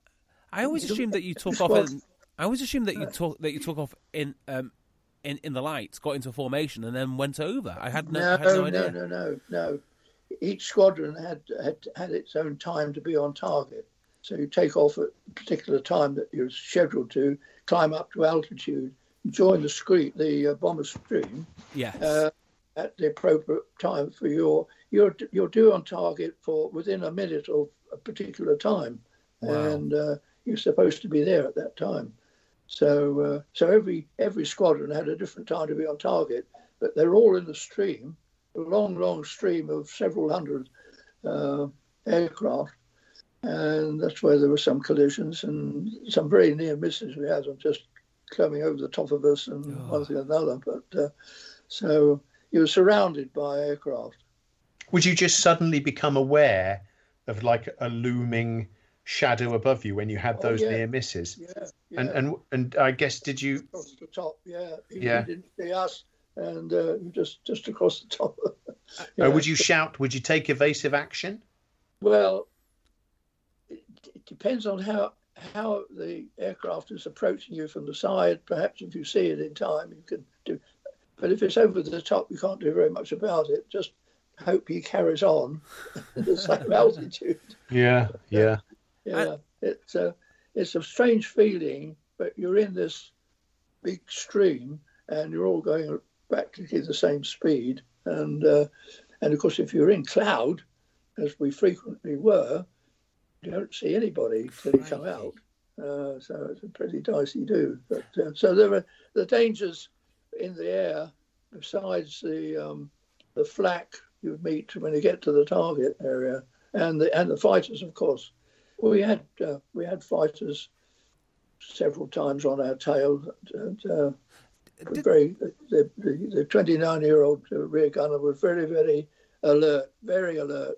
I always assumed that you took off in, I always assumed that you took that you took off in um in, in the lights got into formation and then went over I had no, I had no no, idea no, no, no, no. Each squadron had, had had its own time to be on target. So you take off at a particular time that you're scheduled to, climb up to altitude, join the screen, the uh, bomber stream yes uh, at the appropriate time for your you're you're due on target for within a minute of a particular time, Wow. and uh, you're supposed to be there at that time. So uh, so every every squadron had a different time to be on target, but they're all in the stream, a long long stream of several hundred uh, aircraft, and that's where there were some collisions and some very near misses we had on just coming over the top of us and one thing and another. But uh, so you were surrounded by aircraft. Would you just suddenly become aware of like a looming shadow above you when you had Oh, those yeah. near misses? Yeah, yeah. And and and I guess did you? across the top. Yeah, he, Yeah. didn't see us, and uh, just just across the top. Uh, would you shout? Would you take evasive action? Well, it, it depends on how how the aircraft is approaching you from the side. Perhaps if you see it in time, you can do. But if it's over the top, you can't do very much about it. Just hope he carries on at the same altitude. Yeah, yeah. Yeah, it's a it's a strange feeling, but you're in this big stream, and you're all going at practically the same speed, and uh, and of course, if you're in cloud, as we frequently were, you don't see anybody till you come out. Uh, so it's a pretty dicey do. But uh, so there are the dangers in the air besides the um, the flak you meet when you get to the target area, and the and the fighters, of course. We had uh, we had fighters several times on our tail. And, uh, Did- very the the- the 29 year old rear gunner was very very alert, very alert,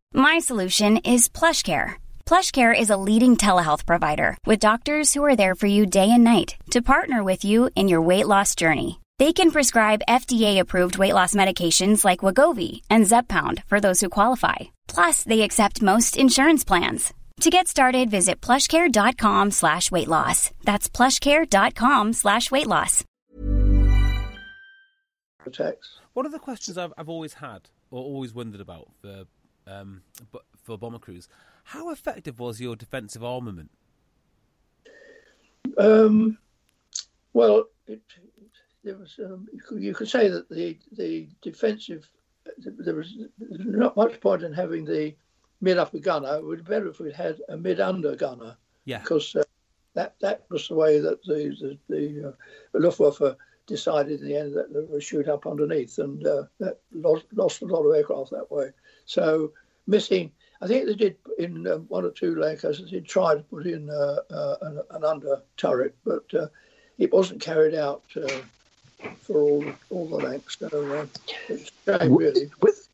My solution is PlushCare. PlushCare is a leading telehealth provider with doctors who are there for you day and night to partner with you in your weight loss journey. They can prescribe FDA-approved weight loss medications like Wegovy and Zepbound for those who qualify. Plus, they accept most insurance plans. To get started, visit plushcare.com slash weight loss. That's plushcare.com slash weight loss. attacks. One of the questions I've, I've always had or always wondered about for um, for bomber crews, how effective was your defensive armament? Um, well, it, there was. Um, you, could, you could say that the the defensive there was not much point in having the mid upper gunner. It would be better if we'd had a mid under gunner Yeah. because uh, that that was the way that the the, the uh, Luftwaffe decided in the end that they would shoot up underneath, and uh, that lost, lost a lot of aircraft that way. So missing, I think they did in um, one or two Lancasters. They tried to put in uh, uh, an, an under turret, but uh, it wasn't carried out uh, for all all the lengths. So uh, it's a shame, really. With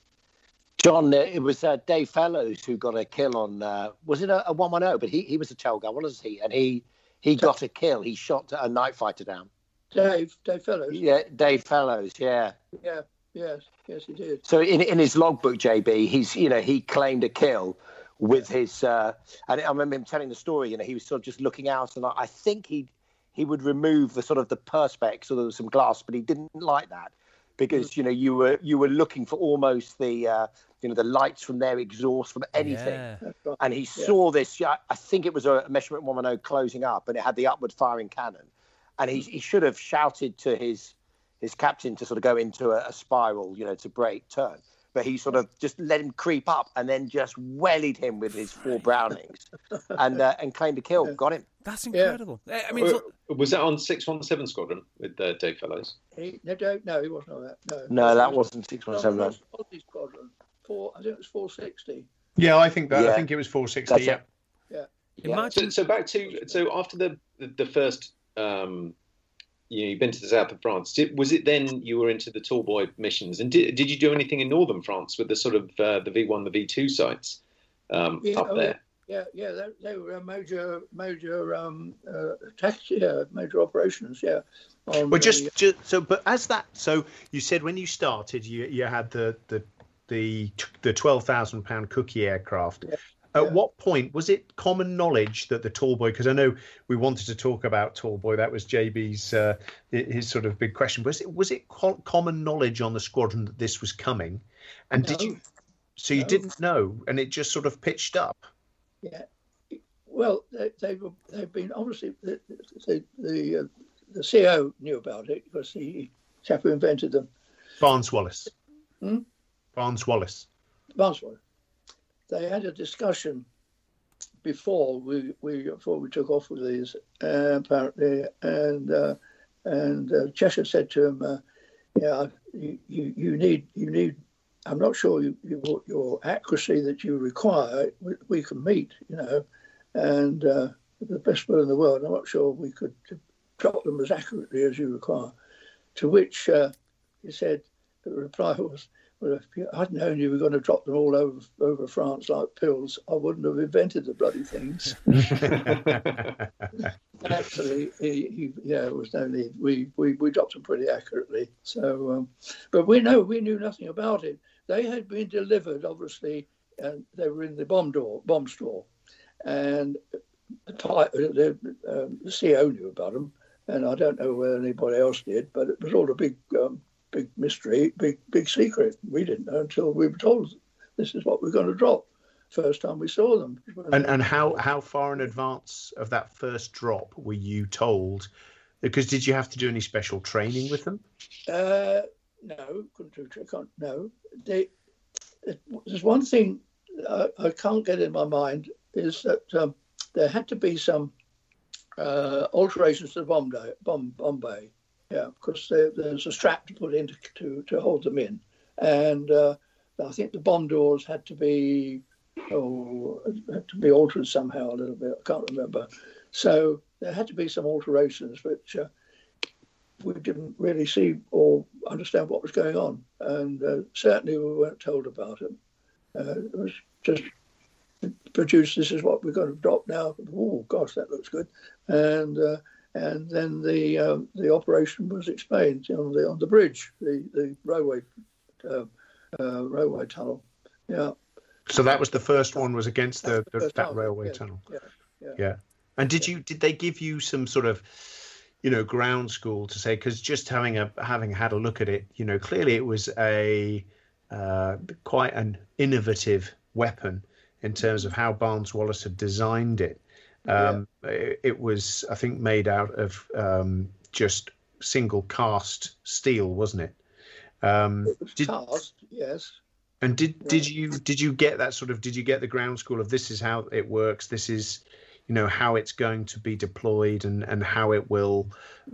John, uh, it was uh, Dave Fellows who got a kill on. Uh, was it a, a one one zero? But he, he was a tail gun. What was he? And he he got a kill. He shot a night fighter down. Dave, Dave Fellows. Yeah, Dave Fellows. Yeah. yeah, yes, yes, he did. So in in his logbook, JB, he's you know he claimed a kill with his. Uh, and I remember him telling the story. You know, he was sort of just looking out, and I, I think he he would remove the sort of the perspex, so there was some glass, but he didn't like that because you know you were you were looking for almost the uh, you know the lights from their exhaust from anything. Yeah. And he Yeah. saw this. yeah, I think it was a Messerschmitt 110 closing up, and it had the upward firing cannon. And he, he should have shouted to his his captain to sort of go into a, a spiral, you know, to break turn. But he sort of just let him creep up and then just wellied him with his four Brownings, and uh, and claimed a kill. Got him. That's incredible. Eh, I mean, so- was that on 617 Squadron with uh, Dave Fellows? He, no, no, he wasn't on that. No, No, that wasn't six one seven. one No, it was Aussie Squadron. Four, I think it was 460. Yeah, I think that. Yeah. I think it was 460. That's Yeah. it. Yeah. imagine. So, so back to so after the the, the first, um, you know, you've been to the south of France. Did, was it then you were into the Tallboy missions? And did, did you do anything in northern France with the sort of uh, the V one, the V two sites um, Yeah, up oh, there? Yeah, yeah, they, they were a major, major um, uh, attacks, yeah, major operations, yeah. on But the- just, just so, but as that, so you said when you started, you you had the the the the twelve thousand pound cookie aircraft. At Yeah. what point was it common knowledge that the Tallboy? Because I know we wanted to talk about Tallboy. That was JB's uh, his sort of big question. Was it was it co- common knowledge on the squadron that this was coming? And did you? So you No. didn't know, and it just sort of pitched up. Yeah. Well, they, they were, they've been obviously the the the, uh, the CEO knew about it because he chap who invented them, Barnes Wallis. Hmm? Barnes Wallis. Barnsworth. They had a discussion before we, we before we took off with these uh, apparently, and uh, and uh, Cheshire said to him, uh, "Yeah, you, you you need you need. I'm not sure you, you your accuracy that you require. We, we can meet, you know, and uh, the best will in the world. I'm not sure we could drop them as accurately as you require." To which uh, he said, the reply was, "Well, if I'd known you were going to drop them all over over France like pills, I wouldn't have invented the bloody things." Actually, he, he, yeah, it was no need. We, we we dropped them pretty accurately. So, um, but we know we knew nothing about it. They had been delivered, obviously, and they were in the bomb door, bomb store, and the, the, um, the CEO knew about them, and I don't know whether anybody else did, but it was all a big um, big mystery, big big secret. We didn't know until we were told this is what we're going to drop. First time we saw them. And and how how far in advance of that first drop were you told? Because did you have to do any special training with them? Uh, no, couldn't do on. No, they, it, there's one thing I, I, can't get in my mind is that um, there had to be some uh, alterations to the bomb, Yeah, because there, there's a strap to put in to, to, to hold them in. And uh, I think the bomb doors had to be oh, had to be altered somehow a little bit. I can't remember. So there had to be some alterations, which uh, we didn't really see or understand what was going on. And uh, certainly we weren't told about it. Uh, it was just produced. This is what we're going to drop now. Oh gosh, that looks good. And uh, and then the uh, the operation was explained on the on the bridge, the the railway uh, uh, railway tunnel. Yeah. So that was the first one was against the, the, the that railway yeah, tunnel. Yeah, yeah. Yeah. And did you did they give you some sort of you know ground school to say because just having a having had a look at it, you know clearly it was a uh, quite an innovative weapon in terms of how Barnes Wallis had designed it. Um, yeah. it, it, was, I think, made out of um, just single cast steel, wasn't it? Um, it was did, cast, yes. And did yeah. did you did you get that sort of did you get the ground school of this is how it works? This is you know how it's going to be deployed and and how it will.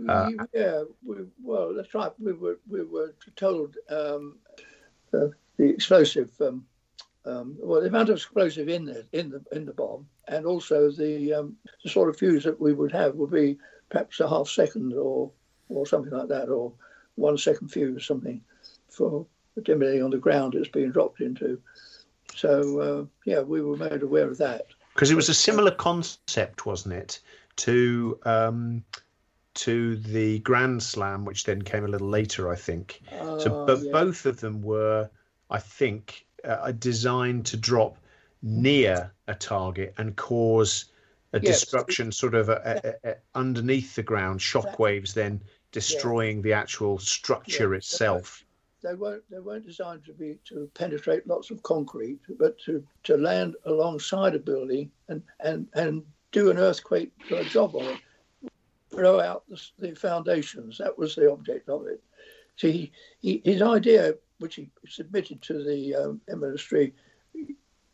Uh, yeah, we, well, that's right. We were we were told um, uh, the explosive um, um, well, the amount of explosive in the in the in the bomb, and also the um, the sort of fuse that we would have would be perhaps a half second or or something like that, or one second fuse, or something for depending on the ground it's being dropped into. So uh, yeah, we were made aware of that because it was a similar concept, wasn't it, to um, to the Grand Slam, which then came a little later, I think. Uh, so, but yeah. both of them were, I think, uh, designed to drop near a target and cause a yes. destruction sort of a, a, a, underneath the ground, shockwaves then destroying yeah. the actual structure yeah, itself. They weren't they weren't designed to be to penetrate lots of concrete, but to, to land alongside a building and, and, and do an earthquake job on it, throw out the, the foundations. That was the object of it. See, he, his idea which he submitted to the um, ministry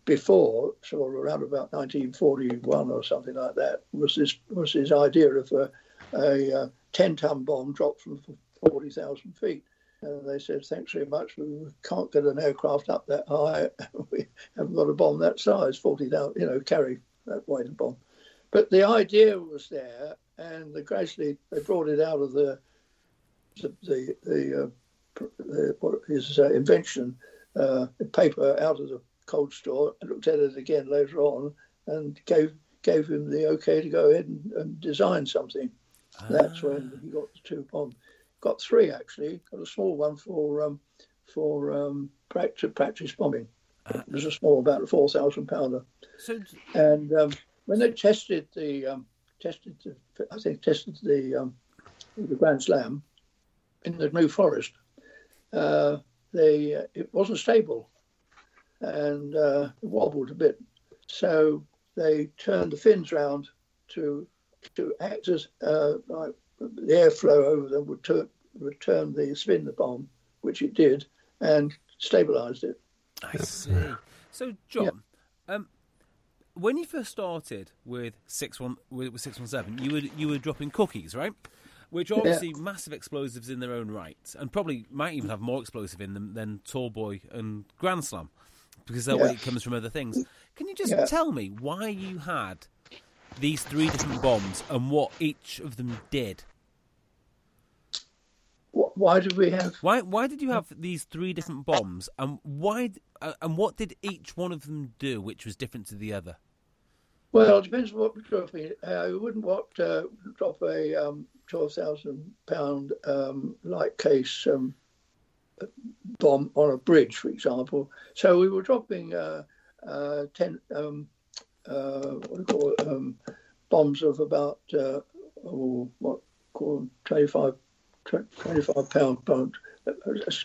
before, of around about 1941 or something like that, was this was his idea of a, a, a 10 ton bomb dropped from 40,000 feet. And they said, thanks very much. We can't get an aircraft up that high. we haven't got a bomb that size, 40,000, you know, carry that weight of bomb. But the idea was there, and the, gradually they brought it out of the the the, the uh, his uh, invention uh, paper out of the cold store and looked at it again later on and gave gave him the okay to go ahead and, and design something. Ah. That's when he got the two bombs. Got three actually. Got a small one for um, for um, practice, practice bombing. Ah. It was a small, about a four thousand pounder. So, and um, when they tested the um, tested, the, I think tested the um, the Grand Slam in the New Forest, uh, they uh, it wasn't stable and uh, wobbled a bit. So they turned the fins round to to act as uh, like the airflow over them would turn return the spin the bomb, which it did, and stabilised it. I see. So, John, yeah. um, when you first started with six one with six one seven, you were you were dropping cookies, right? Which obviously yeah. massive explosives in their own right, and probably might even have more explosive in them than Tallboy and Grand Slam, because that yeah. way it comes from other things. Can you just yeah. tell me why you had these three different bombs and what each of them did? Why did we have? Why Why did you have these three different bombs, and why uh, and what did each one of them do, which was different to the other? Well, it depends on what we're dropping. Uh, we wouldn't want uh, drop a um, twelve thousand pound um, light case um, bomb on a bridge, for example. So we were dropping uh, uh, ten um, uh, what do you call it, um, bombs of about uh, oh, what call 25, 25 pound pound.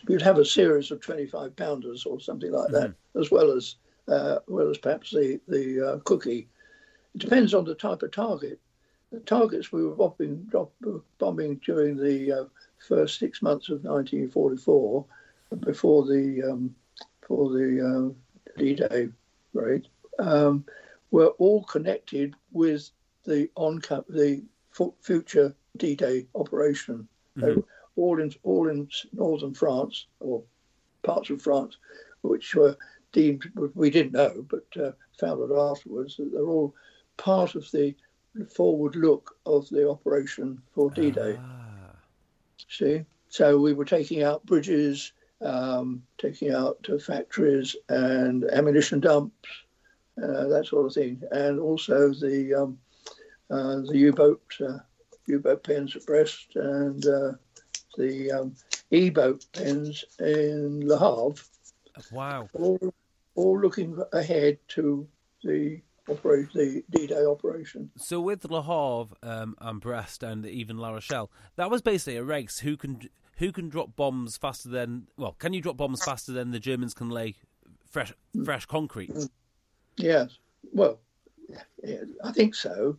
You'd have a series of twenty five pounders or something like that, mm-hmm. as well as uh, well as perhaps the the uh, cookie. It depends on the type of target the targets we were bombing, bombing during the uh, first six months of 1944, before the um, before the uh, D-Day rate, um, were all connected with the on the future D-Day operation. Mm-hmm. all in all in northern France or parts of France, which were deemed we didn't know, but uh, found out afterwards that they're all part of the forward look of the operation for D-Day. Ah. See, so we were taking out bridges, um, taking out uh, factories and ammunition dumps, uh, that sort of thing, and also the um, uh, the U-boat uh, U-boat pens at Brest and uh, the um, E-boat pens in Le Havre. Wow! All, all looking ahead to the operate the D-Day operation. So with Le Havre um, and Brest and even La Rochelle, that was basically a race who can who can drop bombs faster than well, can you drop bombs faster than the Germans can lay fresh fresh concrete? Yes, well, yeah, I think so.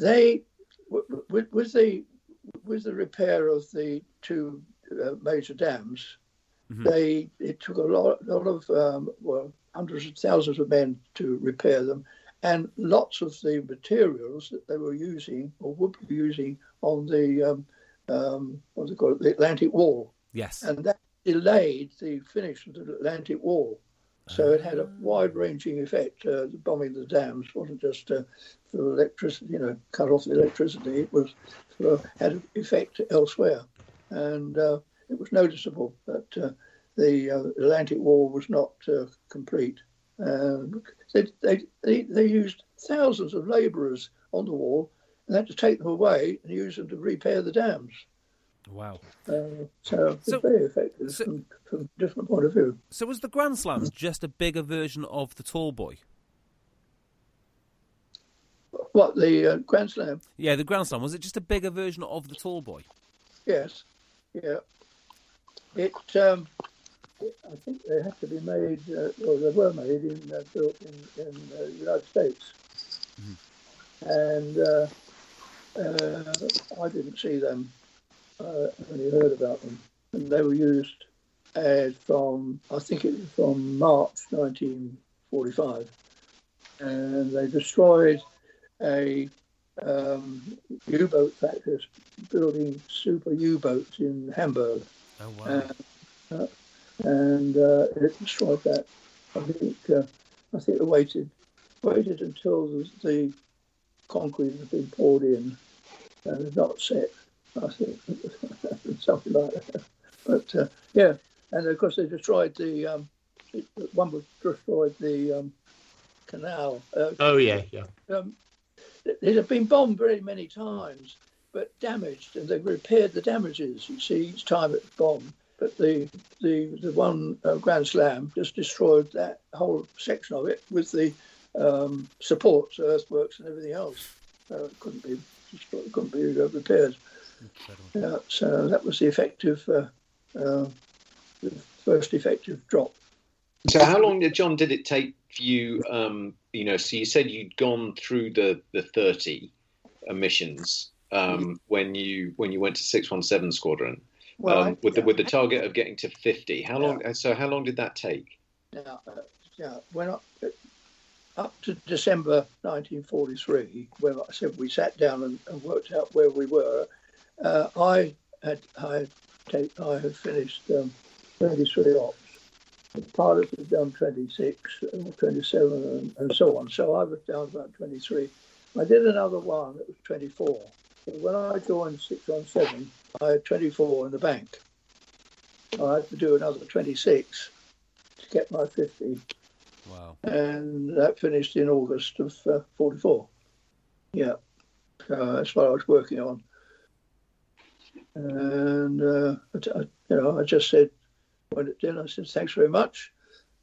They with, the with the repair of the two uh, major dams, mm-hmm. they it took a lot, a lot of um, well hundreds of thousands of men to repair them, and lots of the materials that they were using or would be using on the um, um, what's it called, the Atlantic Wall. Yes, and that delayed the finish of the Atlantic Wall. So it had a wide-ranging effect. Uh, the bombing the dams wasn't just uh, for electricity, you know, cut off the electricity. It was for, had an effect elsewhere, and uh, it was noticeable that uh, the uh, Atlantic Wall was not uh, complete. They, they, they, they used thousands of labourers on the wall and had to take them away and use them to repair the dams. Wow. Uh, so it's so, very effective so, from, from, a different point of view. So was the Grand Slam just a bigger version of the Tallboy? What, the uh, Grand Slam? Yeah, the Grand Slam. Was it just a bigger version of the Tallboy? Yes. Yeah. It, um, I think they had to be made, uh, well, they were made in uh, built in, in uh, the United States. Mm-hmm. And uh, uh, I didn't see them uh, only heard about them. And they were used as from, I think it was from March 1945. And they destroyed a um, U-boat factory building super U-boats in Hamburg. Oh, wow. Uh, and uh, it destroyed that. I think uh, I think it waited waited until the, the concrete had been poured in and had not set I think something like that. But uh, yeah, and of course they destroyed the um, one was destroyed the um, canal. Uh, oh yeah, yeah. Um, it had been bombed very many times, but damaged, and they repaired the damages. You see, each time it bombed. But the the the one uh, Grand Slam just destroyed that whole section of it with the um, supports, earthworks, and everything else. Uh, it couldn't be couldn't be repaired. Yeah, so that was the effective, uh, uh, the first effective drop. So how long, did, John, did it take for you? Um, you know, so you said you'd gone through the the thirty emissions um, when you when you went to six one seven squadron. Well, um, with the with the target of getting to fifty. How long? Yeah. So how long did that take? Yeah, uh, yeah. When I, up to December 1943, when I said we sat down and, and worked out where we were, uh, I had I had, take, I had finished um, 33 ops. Of it done 26, or 27, and, and, so on. So I was down about 23. I did another one that was 24. When I joined 617, I had 24 in the bank. I had to do another 26 to get my 50. Wow. And that finished in August of uh, 44. Yeah. So that's what I was working on. And uh, I, you know, I just said when it did, I said, "Thanks very much.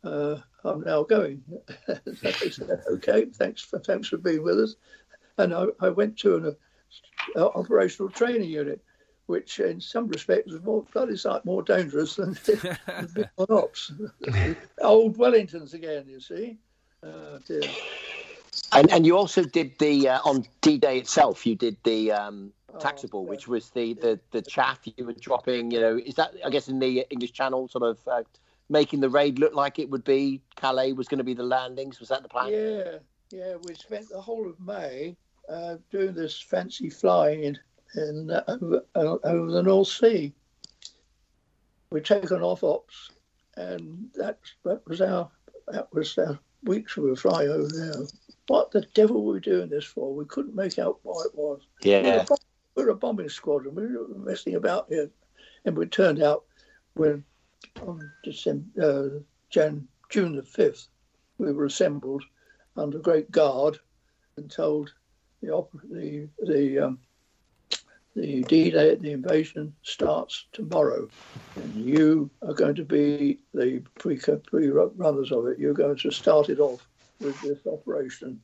Uh, I'm now going." said, okay, thanks for thanks for being with us. And I, I went to an uh, operational training unit, which in some respects was more bloody sight more dangerous than the ops. Old Wellingtons again, you see. Uh, and and you also did the uh, on D Day itself. You did the um, taxable, oh, which was the, the the chaff you were dropping. You know, is that I guess in the English Channel sort of uh, making the raid look like it would be Calais was going to be the landings. Was that the plan? Yeah, yeah. We spent the whole of May uh, doing this fancy flying in, in uh, over, uh, over the North Sea. We'd taken off ops, and that that was our that was our weeks we were flying over there. What the devil were we doing this for? We couldn't make out what it was. Yeah. we're a, bomb- we were a bombing squadron. We were messing about here, and we turned out when on December, uh, Jan, June the fifth, we were assembled under great guard and told the the the um, the D-Day, the invasion starts tomorrow, and you are going to be the pre runners of it. You're going to start it off with this operation,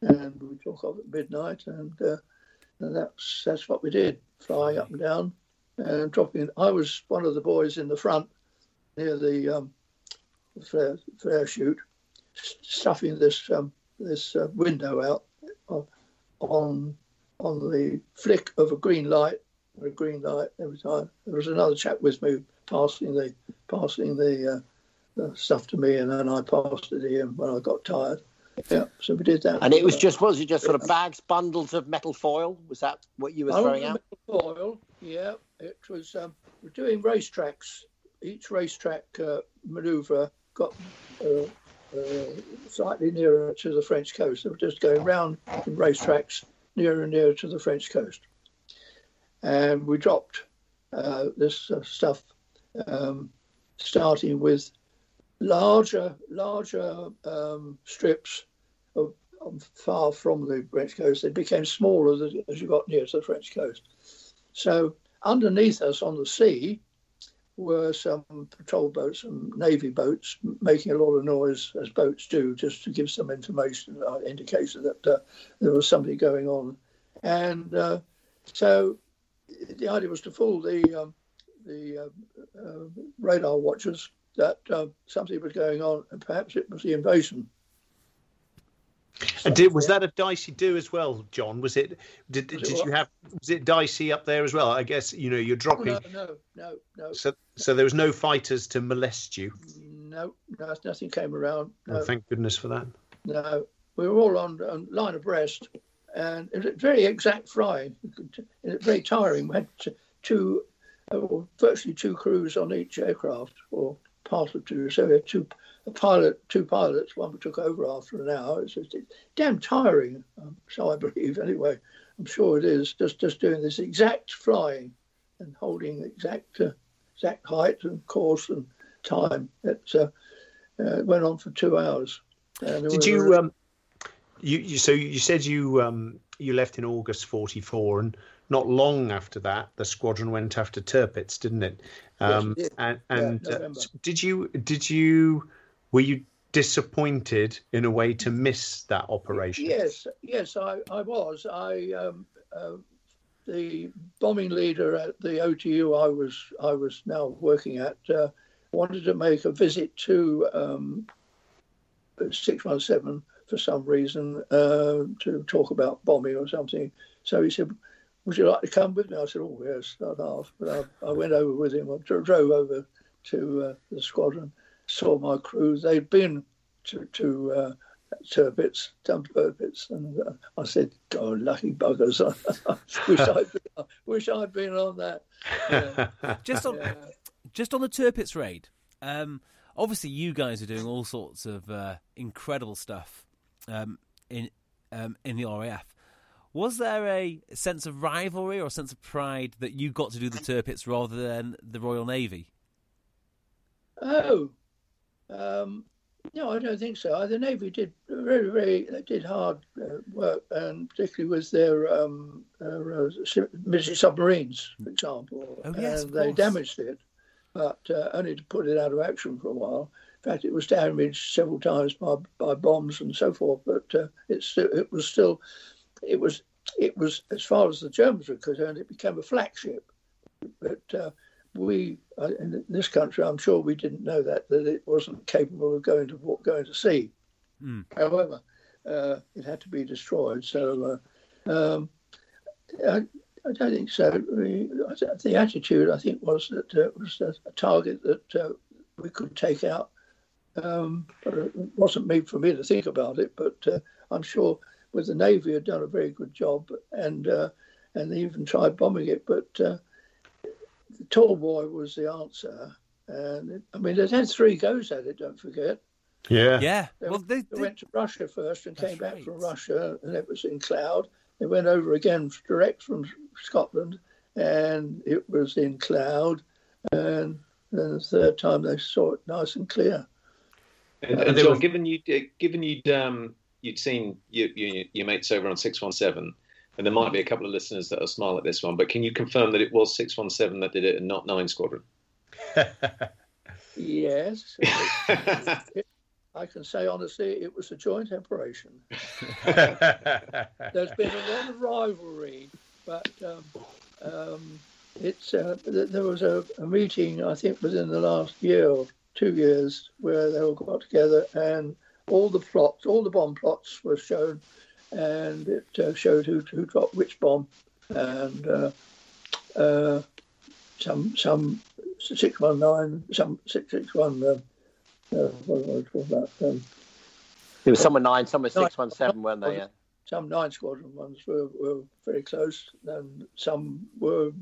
and we took off at midnight, and, uh, and that's that's what we did, flying up and down and dropping. I was one of the boys in the front near the um, flare, flare chute, stuffing this um, this uh, window out uh, on on the flick of a green light, a green light every time. There was another chap with me passing the passing the, uh, the stuff to me, and then I passed it to him when I got tired. Yeah, so we did that. And it was just was it just sort of bags, bundles of metal foil? Was that what you were throwing out? Metal Foil, yeah. It was um, we're doing racetracks. Each racetrack uh, manoeuvre got uh, uh, slightly nearer to the French coast. They were just going round in racetracks nearer and nearer to the French coast. And we dropped uh, this uh, stuff, um, starting with larger, larger um, strips of, of far from the French coast. They became smaller as you got near to the French coast. So underneath us on the sea were some patrol boats and navy boats making a lot of noise as boats do, just to give some information, uh, indication that uh, there was something going on. And uh, so the idea was to fool the um, the uh, radar watchers that uh, something was going on, and perhaps it was the invasion. And did was that a dicey do as well, John? Was it? Did, did you have? Was it dicey up there as well? I guess you know you're dropping. Oh, no, no, no, no. So, so there was no fighters to molest you. No, no, nothing came around. No, oh, thank goodness for that. No, we were all on, on line abreast, and it was a very exact flying. Very tiring. We had two, uh, virtually two crews on each aircraft, or part of two. So we had two a pilot, two pilots. One took over after an hour. It's just it's damn tiring. Um, so I believe, anyway. I'm sure it is. Just just doing this exact flying and holding exact uh, exact height and course and time. It uh, uh, went on for two hours. Did you? Um, you, you so you said you um, you left in August '44, and not long after that, the squadron went after Tirpitz, didn't it? Um, yes, it did. And, and yeah, uh, did you did you were you disappointed in a way to miss that operation? Yes, yes, I, I was. I um, uh, the bombing leader at the OTU I was I was now working at uh, wanted to make a visit to um, six one seven for some reason uh, to talk about bombing or something. So he said, "Would you like to come with me?" I said, "Oh yes, I'd half." But I, I went over with him. I drove over to uh, the squadron saw my crew. They'd been to, to uh, Tirpitz, done Tirpitz, and uh, I said, "God, lucky buggers! I wish I'd been, I wish I'd been on that." Yeah. just on Yeah. just on the Tirpitz raid. Um, obviously, you guys are doing all sorts of uh, incredible stuff um, in um, in the RAF. Was there a sense of rivalry or a sense of pride that you got to do the Tirpitz rather than the Royal Navy? Oh, um, no, I don't think so. The Navy did very, very they did hard uh, work, and particularly with their um, uh, military submarines, for example. Oh, yes, and they damaged it, but uh, only to put it out of action for a while. In fact, it was damaged several times by, by bombs and so forth. But uh, it's still, it was still, it was it was as far as the Germans were concerned, it became a flagship. But uh, we uh, in this country, I'm sure we didn't know that that it wasn't capable of going to going to sea. Mm. However, uh, it had to be destroyed. So uh, um, I, I don't think so. Mean, The attitude, I think, was that uh, it was a, a target that uh, we could take out. Um, but it wasn't me for me to think about it. But uh, I'm sure with the Navy had done a very good job, and uh, and they even tried bombing it. But uh, the Tallboy was the answer. And it, I mean, they had three goes at it. Don't forget. Yeah. Yeah. They, Well, they, they they- went to Russia first and came That's back from. Russia, and it was in cloud. They went over again direct from Scotland, and it was in cloud. And then the third time they saw it nice and clear. And, and there John, was- given you uh, given you'd um, you'd seen your, your your mates over on six one seven, and there might be a couple of listeners that will smile at this one, but can you confirm that it was six one seven that did it and not nine squadron? Yes, I can say honestly, it was a joint operation. There's been a lot of rivalry, but um, um, it's uh, there was a, a meeting I think within the last year or two years where they all got together and all the plots, all the bomb plots were shown, and it uh, showed who who dropped which bomb, and uh, uh, some some six one nine, some six six one. Uh, uh, what was it that? Um, It was some were nine, some were six one seven, weren't they? Yeah. some nine squadron ones were, were very close, and some were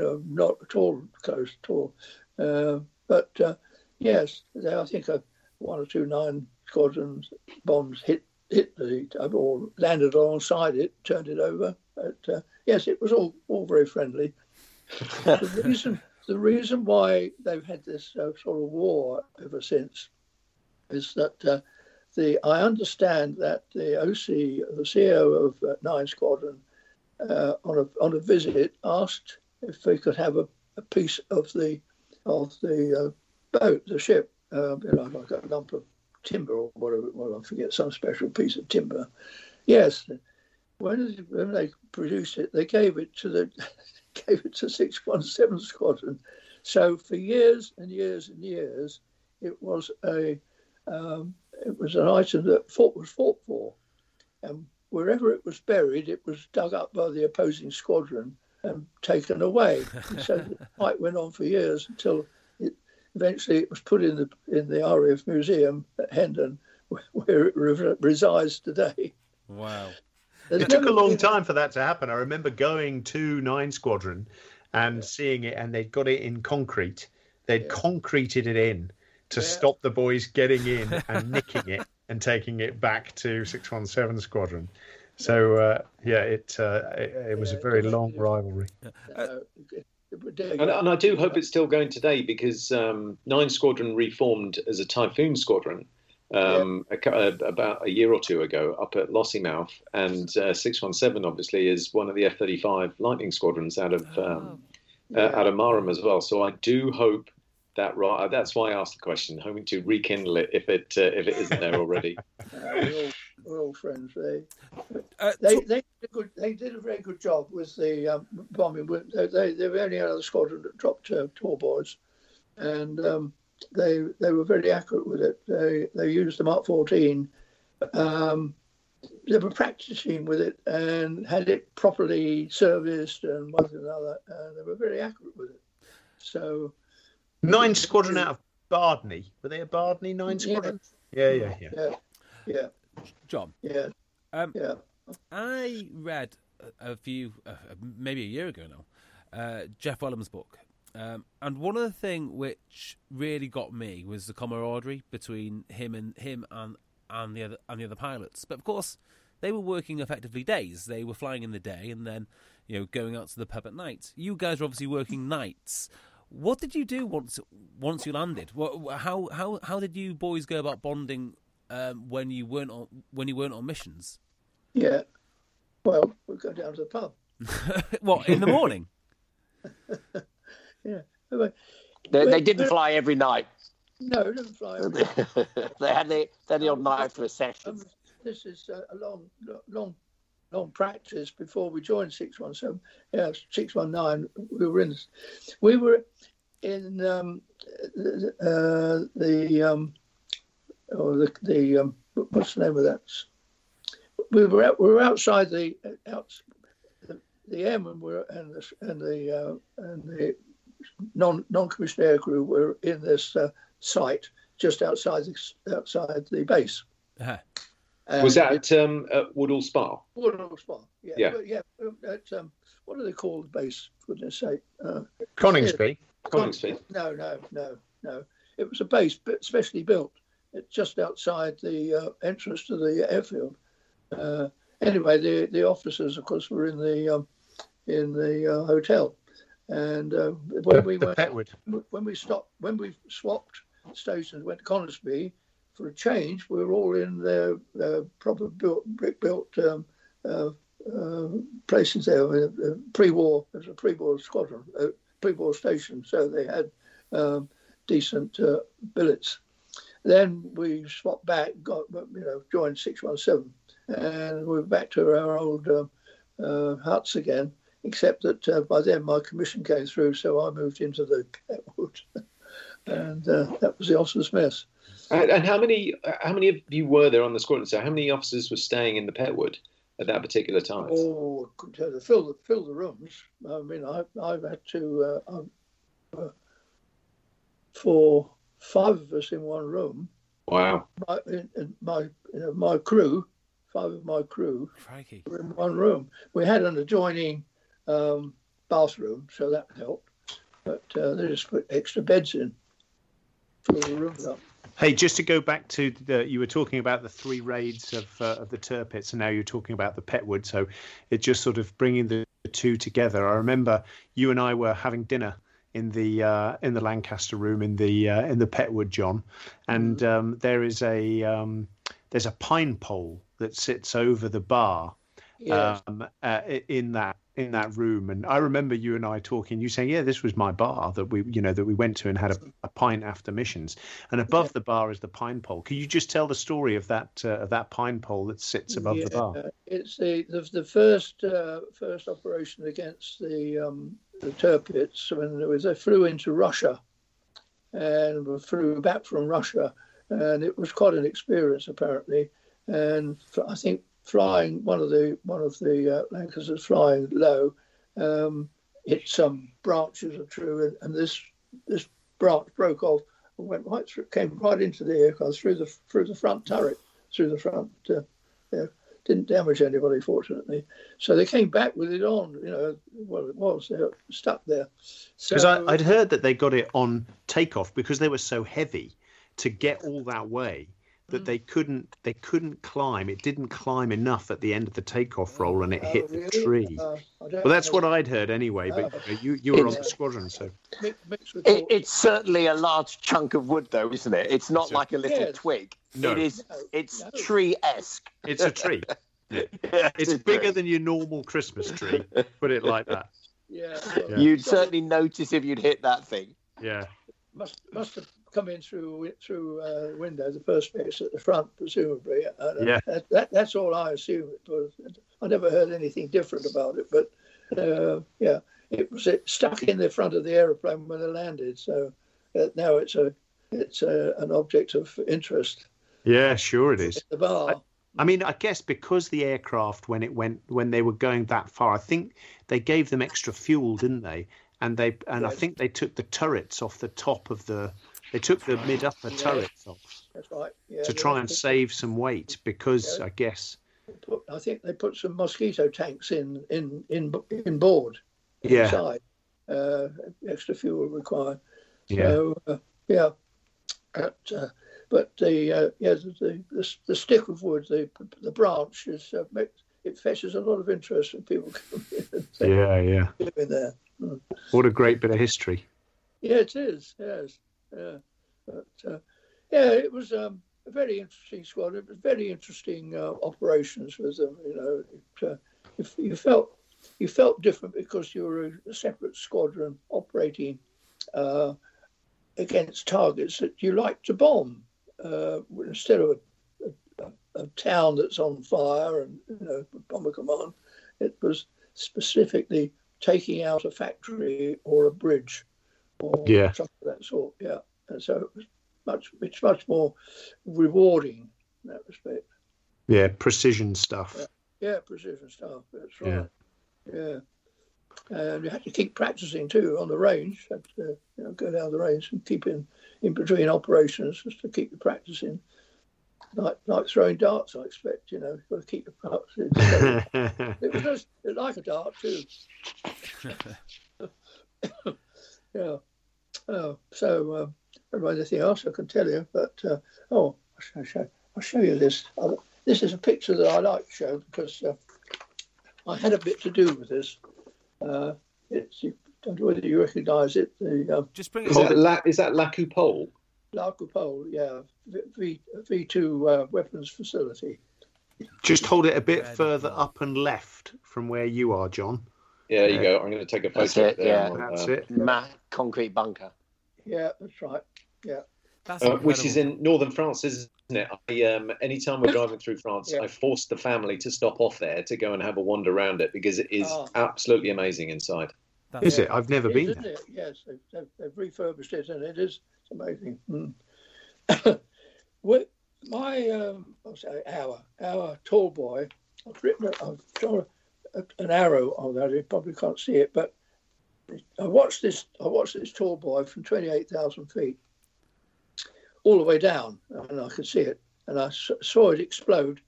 uh, not at all close at all. Uh, but uh, yes, I think uh, one or two nine squadrons bombs hit hit the or landed alongside it, turned it over. But uh, yes, it was all all very friendly. the reason the reason why they've had this uh, sort of war ever since is that uh, the I understand that the OC, the CEO of uh, Nine Squadron, uh, on a on a visit asked if they could have a, a piece of the of the uh, boat, the ship, uh, you know, like a lump of timber or whatever. Well, I forget some special piece of timber. Yes, when when they produced it, they gave it to the gave it to six one seven squadron. So for years and years and years, it was a um, it was an item that fought was fought for, and wherever it was buried, it was dug up by the opposing squadron and taken away. And so the fight went on for years until eventually it was put in the in the RAF museum at Hendon, where it re- resides today. wow. There's It took a long time for that to happen. I remember going to Nine Squadron and seeing it, and they'd got it in concrete. They'd concreted it in to Yeah. stop the boys getting in and nicking it and taking it back to 617 Squadron. So, uh, yeah, it, uh, it it was a very long rivalry. uh, it- it- there you And, and I do hope it's still going today because um, Nine Squadron reformed as a Typhoon Squadron um, a, cou- uh, about a year or two ago up at Lossiemouth, and uh, 617 obviously is one of the F-35 Lightning Squadrons out of um, uh, out of Marham as well. So I do hope that right. That's why I asked the question, hoping to rekindle it if it uh, if it isn't there already. We're, all, friends. They Uh, they, they, did a good, they did a very good job with the um, bombing. They, they, they were only another squadron that dropped uh, Tallboys, and um, they they were very accurate with it. They they used the Mark 14. Um, they were practicing with it and had it properly serviced and one and another, and they were very accurate with it. So Nine Squadron out of Bardney. Were they a Bardney Nine Yeah. Squadron? Yeah, yeah, yeah. yeah, yeah, John, yeah, um, yeah. I read a, few, uh, maybe a year ago now, uh, Geoff Wellum's book. Um, and one of the thing which really got me was the camaraderie between him and him and, and the other and the other pilots. But of course, they were working effectively days. They were flying in the day and then, you know, going out to the pub at night. You guys were obviously working nights. What did you do once once you landed? What, how how how did you boys go about bonding um, when you weren't on when you weren't on missions? Yeah. Well, we'll go down to the pub. what in the morning? Yeah. They, they didn't fly every night. No, it doesn't fly. every they had the, they had the odd night for a session. Um, this is a a long, long, long practice before we joined 617. Yeah, 619. We were in. We were in um, uh, the um, or the the um, what's the name of that? We were out, we were outside the out the, the airmen were and the and the uh, and the non non commissioned air crew were in this uh, site just outside the, outside the base. Uh-huh. And Was that at, um, at Woodhall Spa? Woodhall Spa? Yeah, Yeah. yeah. At, um, what do they call the base? For goodness sake, uh, Coningsby. Coningsby. No, no, no, no. It was a base, but specially built. Just outside the uh, entrance to the airfield. Uh, anyway, the the officers, of course, were in the um, in the uh, hotel, and uh, when we went, when we stopped, when we swapped stations, went to Coningsby for a change, we were all in their, their proper built, brick built um, uh, uh, places there. Pre-war, it was a pre-war squadron, uh, pre-war station, so they had um, decent uh, billets. Then we swapped back, got you know, joined 617, and we were back to our old uh, uh, huts again. Except that uh, by then my commission came through, so I moved into the Petwood, and uh, that was the officers' mess. And, and how many how many of you were there on the squadron? So how many officers were staying in the Petwood at that particular time? Oh, I couldn't tell you. fill the fill the rooms. I mean, I, I've had to uh, uh, for five of us in one room. Wow. My in, in my you know, my crew, five of my crew Crikey. were in one room. We had an adjoining um, bathroom, so that helped. But uh, they just put extra beds in, fill the rooms up. Hey, just to go back to the, you were talking about the three raids of uh, of the Tirpitz, and now you're talking about the Petwood. So it just sort of bringing the two together. I remember you and I were having dinner in the uh, in the Lancaster room in the uh, in the Petwood, John, and um, there is a um, there's a pine pole that sits over the bar um, uh, in that in that room. And I remember you and I talking. You saying, "Yeah, this was my bar that we, you know, that we went to and had a, a pint after missions." And above the bar is the pine pole. Can you just tell the story of that uh, of that pine pole that sits above the bar? It's the the, the first uh, first operation against the um, the Tirpitz when it was they flew into Russia, and flew back from Russia, and it was quite an experience apparently. And I think flying one of the one of the uh, Lancasters flying low, um, hit some branches of tree, and, and this this branch broke off and went right through, came right into the aircraft through the through the front turret, through the front. Uh, didn't damage anybody, fortunately. So they came back with it on. You know, well, it was they were stuck there. Because So, I'd heard that they got it on takeoff because they were so heavy to get all that way that they couldn't they couldn't climb. It didn't climb enough at the end of the takeoff roll, and it Oh, hit the tree. Uh, Well, that's know. what I'd heard anyway. But Oh. you you were on the squadron, so Mi- mixed with It, it's certainly a large chunk of wood, though, isn't it? It's not It's like a little Yes. twig. No. It is. It's no. tree-esque. it's a tree. It's bigger than your normal Christmas tree. Put it like that. yeah, Yeah. You'd certainly notice if you'd hit that thing. Yeah. must must have come in through through uh, the window, the first base at the front, presumably. Uh, Yeah. That, that, that's all I assume it was. I never heard anything different about it, but uh, yeah, it was it stuck in the front of the aeroplane when it landed. So uh, now it's a it's a, an object of interest. Yeah, sure it is. The bar. I mean, I guess because the aircraft, when it went, when they were going that far, I think they gave them extra fuel, didn't they? And they, and I think they took the turrets off the top of the, they took the mid upper Yeah. turrets off That's right. Yeah, to try and save some weight because. I guess, Put, I think they put some mosquito tanks in in in in board yeah, inside. Uh, extra fuel required. yeah, So uh, yeah, But, uh, but the uh, yeah the, the the stick of wood, the the branch is uh, makes, it fetches a lot of interest when people come in yeah, yeah. "Live in there." Mm. What a great bit of history. Yeah, it is. Yes, yeah. But uh, yeah, it was um, a very interesting squad. It was very interesting uh, operations with them. You know, it, uh, you, you felt you felt different because you were a separate squadron operating uh, against targets that you like to bomb uh, instead of a, a, a town that's on fire and you know bomber command. It was specifically taking out a factory or a bridge or Yeah. something of that sort. Yeah, and so it was much it's much more rewarding in that respect. Yeah, precision stuff. Yeah, precision stuff. That's right. Yeah. and you had to keep practicing too on the range. Had to, you know, go down the range and keep in, in between operations just to keep you practicing. Like like throwing darts, I expect. You know, you've got to keep your practicing. it was just, like a dart too. yeah. Oh, so um, I don't know anything else I can tell you, but uh, oh, I'll show, I'll show you this. I'll, this is a picture that I like to show because uh, I had a bit to do with this. Uh, it's, I don't know whether you recognise it. The, um, Just bring Is that, La, is that La Coupole? La Coupole, yeah, V V two uh, weapons facility. Just hold it a bit further up and left from where you are, John. Yeah, there you go. I'm going to take a That's photo it, there. yeah. on, That's uh, it. Matt concrete bunker. Yeah, that's right. Yeah, That's uh, which is in northern France, isn't it? I, um, anytime we're driving through France, Yeah. I force the family to stop off there to go and have a wander around it because it is Oh. absolutely amazing inside. That's Is it? I've never It been is, isn't there. it? Yes, they've, they've, they've refurbished it, and it is it's amazing. Mm. well, my um, I'll say our our Tallboy. I've written. a- I've drawn a, an arrow on that. You probably can't see it, but I watched this. I watched this Tallboy from twenty eight thousand feet, all the way down, and I could see it, and I saw it explode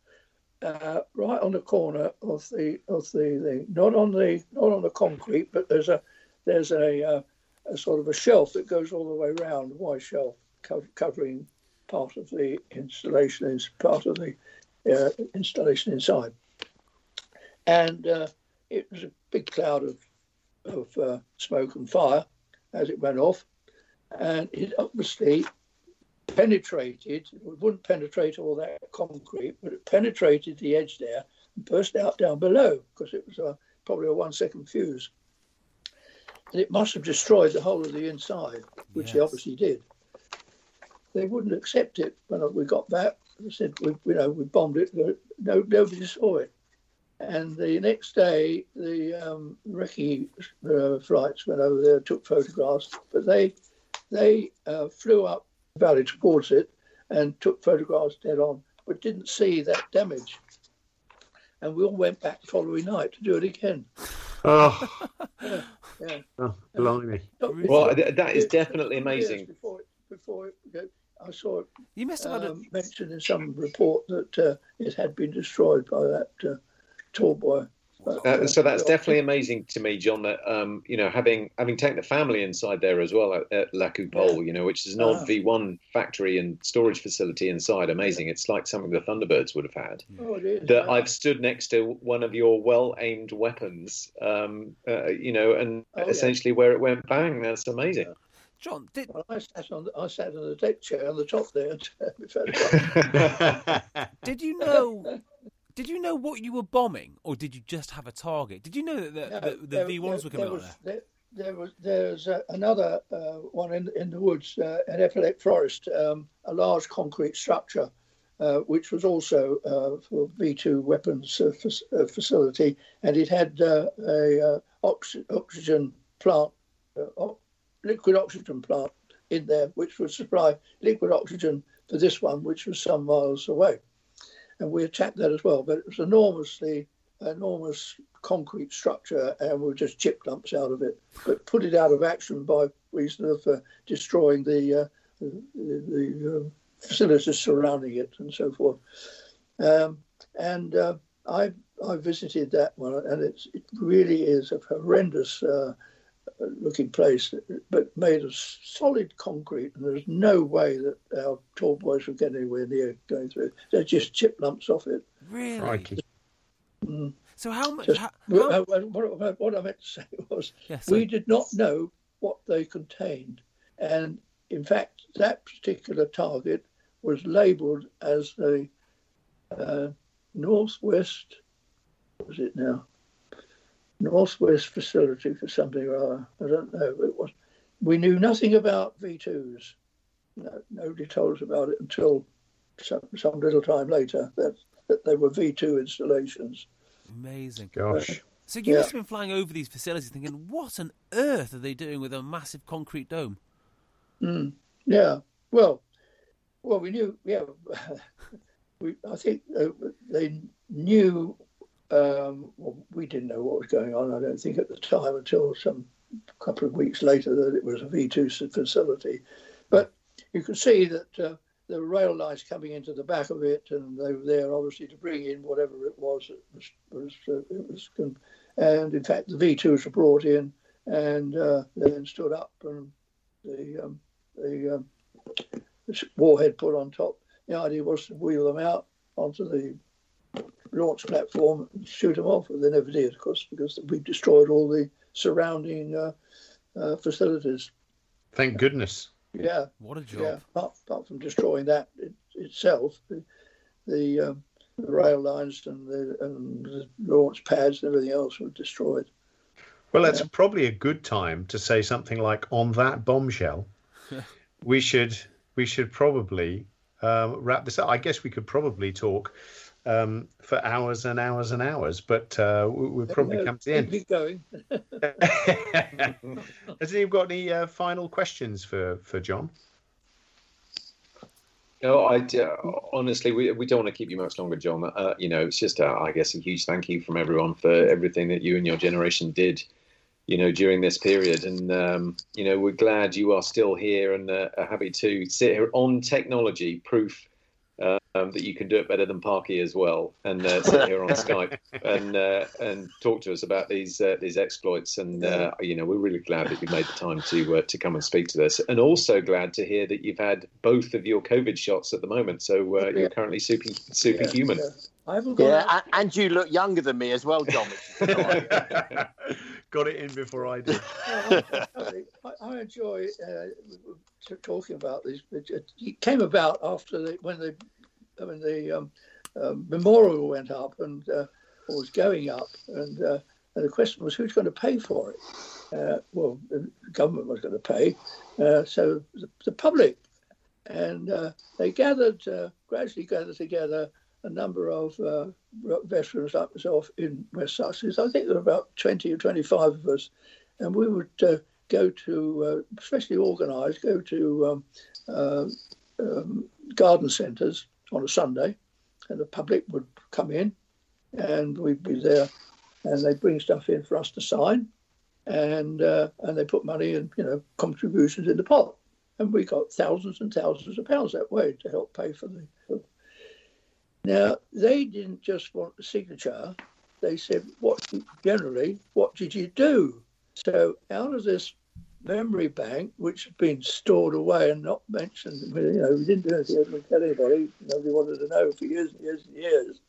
uh, right on the corner of the of the thing. Not on the not on the concrete, but there's a there's a, uh, a sort of a shelf that goes all the way around, a wide shelf co- covering part of the installation, part of the uh, installation inside. And uh, it was a big cloud of of uh, smoke and fire as it went off, and it obviously penetrated. It wouldn't penetrate all that concrete, but it penetrated the edge there and burst out down below because it was a, probably a one second fuse. And it must have destroyed the whole of the inside, which it obviously did. They wouldn't accept it when we got back. They said, we, you know, we bombed it. No, nobody saw it. And the next day, the um, recce uh, flights went over there, took photographs, but they they uh, flew up the valley towards it and took photographs dead on, but didn't see that damage. And we all went back the following night to do it again. Oh, Yeah. oh blimey. Well, th- that is It- definitely years amazing. Before, it- before it, I saw it You must have had a, um, mentioned in some report that uh, it had been destroyed by that uh, Tallboy. Uh, so that's uh, definitely amazing to me, John. That um, you know, having having taken the family inside there as well at, at La Coupole, you know, which is an old Ah. V1 factory and storage facility inside. Amazing. It's like something the Thunderbirds would have had. Oh, it is. That yeah. I've stood next to one of your well aimed weapons, um, uh, you know, and Oh, yeah. essentially where it went bang. That's amazing. John. Did Well, I sat on the, I sat on the deck chair on the top there. and we did you know? Did you know what you were bombing, or did you just have a target? Did you know that the, No, the, the there- V ones were coming there out was, there? There, there was there's uh, another uh, one in in the woods uh, at Eperlecques Forest, um, a large concrete structure, uh, which was also uh, for V two weapons uh, fac- uh, facility, and it had uh, a uh, oxy- oxygen plant, uh, o- liquid oxygen plant in there, which would supply liquid oxygen for this one, which was some miles away and we attacked that as well. But it was enormously, enormous concrete structure, and we just chip lumps out of it. But put it out of action by reason of uh, destroying the uh, the, the um, facilities surrounding it and so forth. Um, and uh, I I visited that one, and it really is a horrendous. Uh, looking place, but made of solid concrete, and there's no way that our Tallboys would get anywhere near going through. They're just chip lumps off it. Really? Crikey. So how much? Just, How, what, how, what, what I meant to say was, Yeah, we did not know what they contained, and in fact, that particular target was labelled as the uh, northwest. What was it now? Northwest facility for something or other. I don't know. It was. We knew nothing about V2s. No, nobody told us about it until some, some little time later that, that they were V2 installations. amazing. Gosh. So you Yeah. must have been flying over these facilities, thinking, "What on earth are they doing with a massive concrete dome?" Mm, yeah. Well, well, we knew. Yeah. we. I think uh, they knew um, well, we didn't know what was going on. I don't think at the time until some couple of weeks later that it was a V2 facility. But you could see that uh, there were rail lines coming into the back of it, and they were there obviously to bring in whatever it was. It was, was uh, it was, and in fact the V2s were brought in and uh, then stood up, and the um, the, um, warhead put on top. The idea was to wheel them out onto the launch platform and shoot them off, but they never did, of course, because we destroyed all the surrounding uh, uh, facilities. Thank goodness. Yeah. What a job. Yeah. Apart, apart from destroying that it, itself, the the, um, the, rail lines and the, and the launch pads and everything else were destroyed. Well, that's yeah. probably a good time to say something like on that bombshell. we should we should probably um, wrap this up. I guess we could probably talk um, for hours and hours and hours, but uh, we, we've probably come to the end. Keep going. Has anyone got any uh, final questions for, for John? No, I uh, honestly, we, we don't want to keep you much longer, John. Uh, you know, it's just, I guess, a huge thank you from everyone for everything that you and your generation did you know, during this period. And, um, you know, we're glad you are still here and uh, are happy to sit here on technology, proof um, that you can do it better than Parky as well, and uh, sit here on Skype and uh, and talk to us about these uh, these exploits. And uh, you know, we're really glad that you made the time to uh, to come and speak to us, and also glad to hear that you've had both of your COVID shots at the moment. So uh, you're currently super superhuman. Yeah, yeah. I haven't yeah, and you look younger than me as well, John. Got it in before I did. I, I, enjoy uh, talking about these. It came about after the, when the when the um, uh, memorial went up and uh, was going up, and, uh, and the question was who's going to pay for it. Uh, well, the government was going to pay, uh, so the, the, public, and they gathered gradually gathered together a number of uh, veterans like myself in West Sussex. I think there were about 20 or 25 of us. And we would uh, go to, uh, especially organised, go to um, uh, um, garden centres on a Sunday, and the public would come in, and we'd be there, and they'd bring stuff in for us to sign, and uh, and they put money and you know contributions in the pot, and we got thousands and thousands of pounds that way to help pay for the now, they didn't just want the signature. They said, "What generally? What did you do?" So, out of this memory bank, which had been stored away and not mentioned, you know, we didn't do anything to tell anybody. Nobody wanted to know for years and years and years.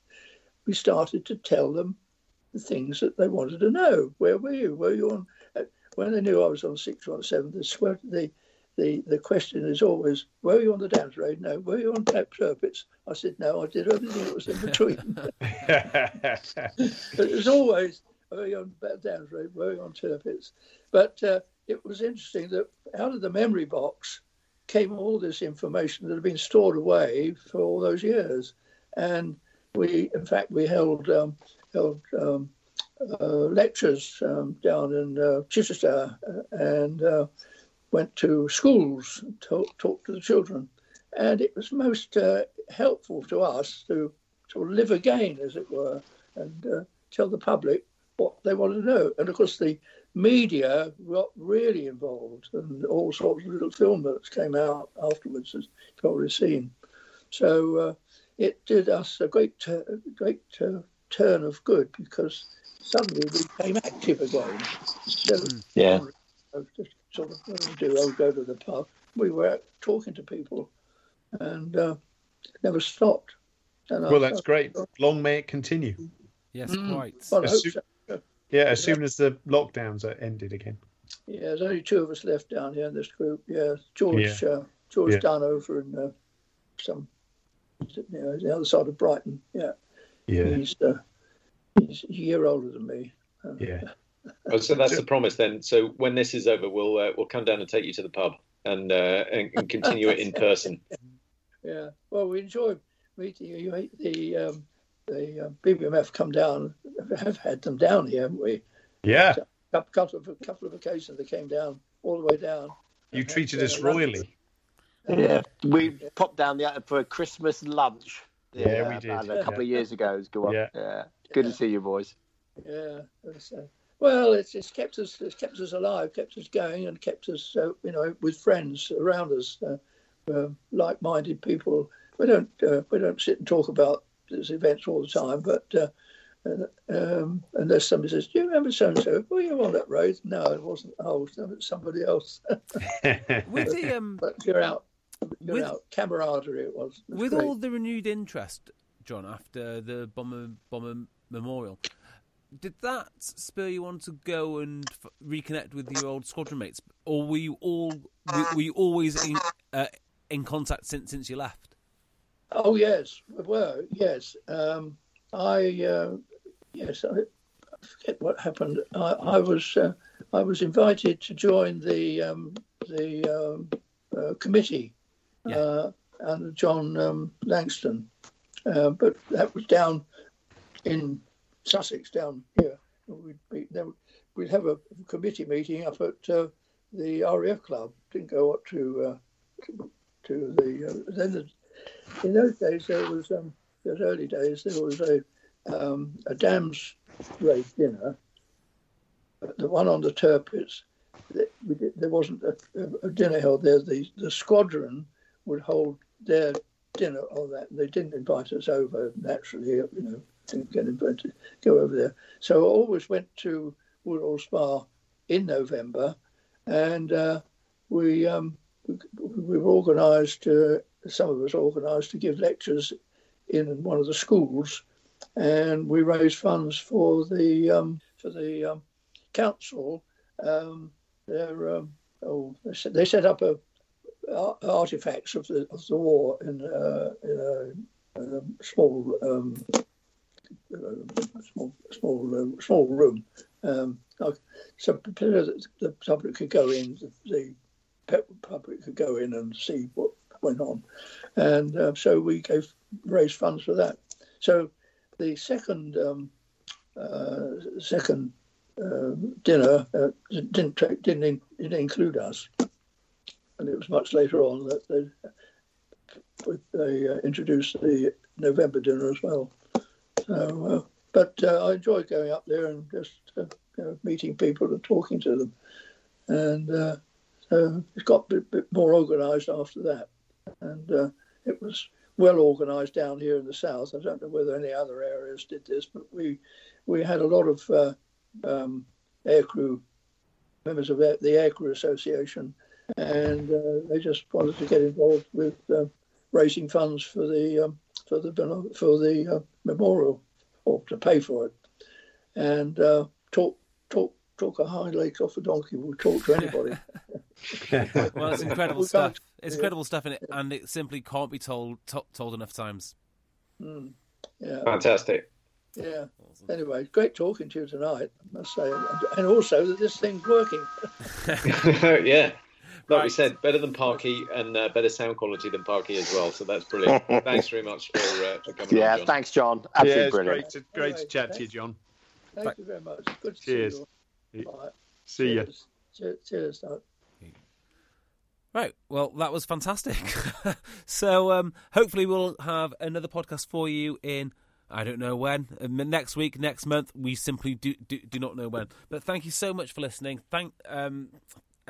We started to tell them the things that they wanted to know. Where were you? Were you on? Uh, when they knew I was on six or seven, the, the the, the question is always, were you on the dams Road? No. Were you on Tap Tirpitz? I said, no, I did everything that was in between. but it was always, were you on the dams raid? Were you on Tirpitz? But uh, it was interesting that out of the memory box came all this information that had been stored away for all those years. And we, in fact, we held, um, held um, uh, lectures um, down in uh, Chichester uh, and uh, went to schools and talk, talked to the children. And it was most uh, helpful to us to, to live again, as it were, and uh, tell the public what they want to know. And of course, the media got really involved, and all sorts of little film that came out afterwards, as you've probably seen. So uh, it did us a great, great uh, turn of good because suddenly we became active again. So, yeah. Just sort of do. I would go to the pub. We were out talking to people, and uh, never stopped. And well, I, that's I, great. Long may it continue. Yes, mm, quite. Well, as so. Yeah, as soon as the lockdowns are ended again. Yeah, there's only two of us left down here in this group. Yeah, George, yeah. Uh, George yeah. down over in uh, some, you know, the other side of Brighton. Yeah, yeah. He's, uh, he's a year older than me. yeah. Oh, so that's the promise then. So when this is over, we'll uh, we'll come down and take you to the pub and uh, and, and, continue it in person. Yeah. Well, we enjoy meeting you. You the um, the uh, BBMF come down. Have had them down here, haven't we? Yeah. A couple of a couple of occasions they came down all the way down. You treated us royally. Yeah, we popped down the for a Christmas lunch Yeah, we did. And a couple Yeah. of years ago, it was go up. Yeah. Yeah. Good to see you, boys. Yeah. Well, it's, it's kept us it's kept us alive, kept us going, and kept us uh, you know with friends around us, uh, uh, like-minded people. We don't uh, we don't sit and talk about these events all the time, but. Uh, um, unless somebody says, "Do you remember so and so? Were you on that road?" No, it wasn't. Oh, it was somebody else. With the um, but you're out. You're With- out. Camaraderie. It was. It was with great. all the renewed interest, John, after the bomber bomber memorial, did that spur you on to go and f- reconnect with your old squadron mates, or were you all were, were you always in, uh, in contact since since you left? Oh yes, we were yes. Um, I uh, yes, I, I forget what happened. I, I was uh, I was invited to join the um, the um, uh, committee uh, under John um, Langston, uh, but that was down in Sussex, down here. We'd be, then we'd have a committee meeting up at uh, the RAF club. Didn't go up to uh, to, the uh, then the in those days there was um, those early days there was a um, a dams raid dinner. The one on the Tirpitz, th- there wasn't a- a dinner held there. The the squadron would hold their dinner on that. They didn't invite us over naturally, you know, didn't get invited go over there. So I always went to Woodhall Spa in November, and uh, we um, we, we were organised. Uh, some of us organised to give lectures in one of the schools, and we raised funds for the um, for the um, council. Um, their, um, oh, they set, they set up a, artifacts of the of the war in, uh, in a, a small um, small small uh, small room. Um, so the, public could go in, the, public could go in and see what went on, and uh, so we gave raised funds for that. So the second um, uh, second uh, dinner uh, didn't take, didn't in, didn't include us, and it was much later on that they they uh, introduced the November dinner as well. So, uh, but uh, I enjoy going up there and just uh, you know, meeting people and talking to them, and so it got a bit, bit more organised after that, and it was well organised down here in the south. I don't know whether any other areas did this, but we we had a lot of uh, um, aircrew members of the Aircrew Association, and uh, they just wanted to get involved with uh, raising funds for the um, for the for the uh, memorial or to pay for it, and uh, talk talk talk a hind leg off a donkey will talk to anybody. Well, it's incredible stuff. It's yeah. incredible stuff in it, and it simply can't be told to, told enough times. Mm, yeah. Fantastic. Yeah. Anyway, great talking to you tonight, I must say, and, and also that this thing's working. yeah. Like we said, better than Parky and uh, better sound quality than Parky as well. So that's brilliant. Thanks very much for, uh, for coming Yeah, on, John. thanks, John. Absolutely it's brilliant. great to, great to chat to you, John. Thank you very much. Good to Cheers. see you. all. Bye. See you. Cheers. Cheers. Cheers. Right. Well, that was fantastic. so, um, hopefully, we'll have another podcast for you in I don't know when um, next week, next month. We simply do, do do not know when. But thank you so much for listening. Thank um,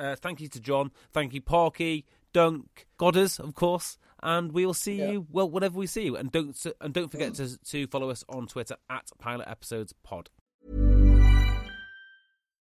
uh, thank you to John. Thank you, Parky, Dunk, Godders, of course. And we will see Yeah. you well whenever we see you. And don't and don't forget to to follow us on Twitter at Pilot Episodes Pod.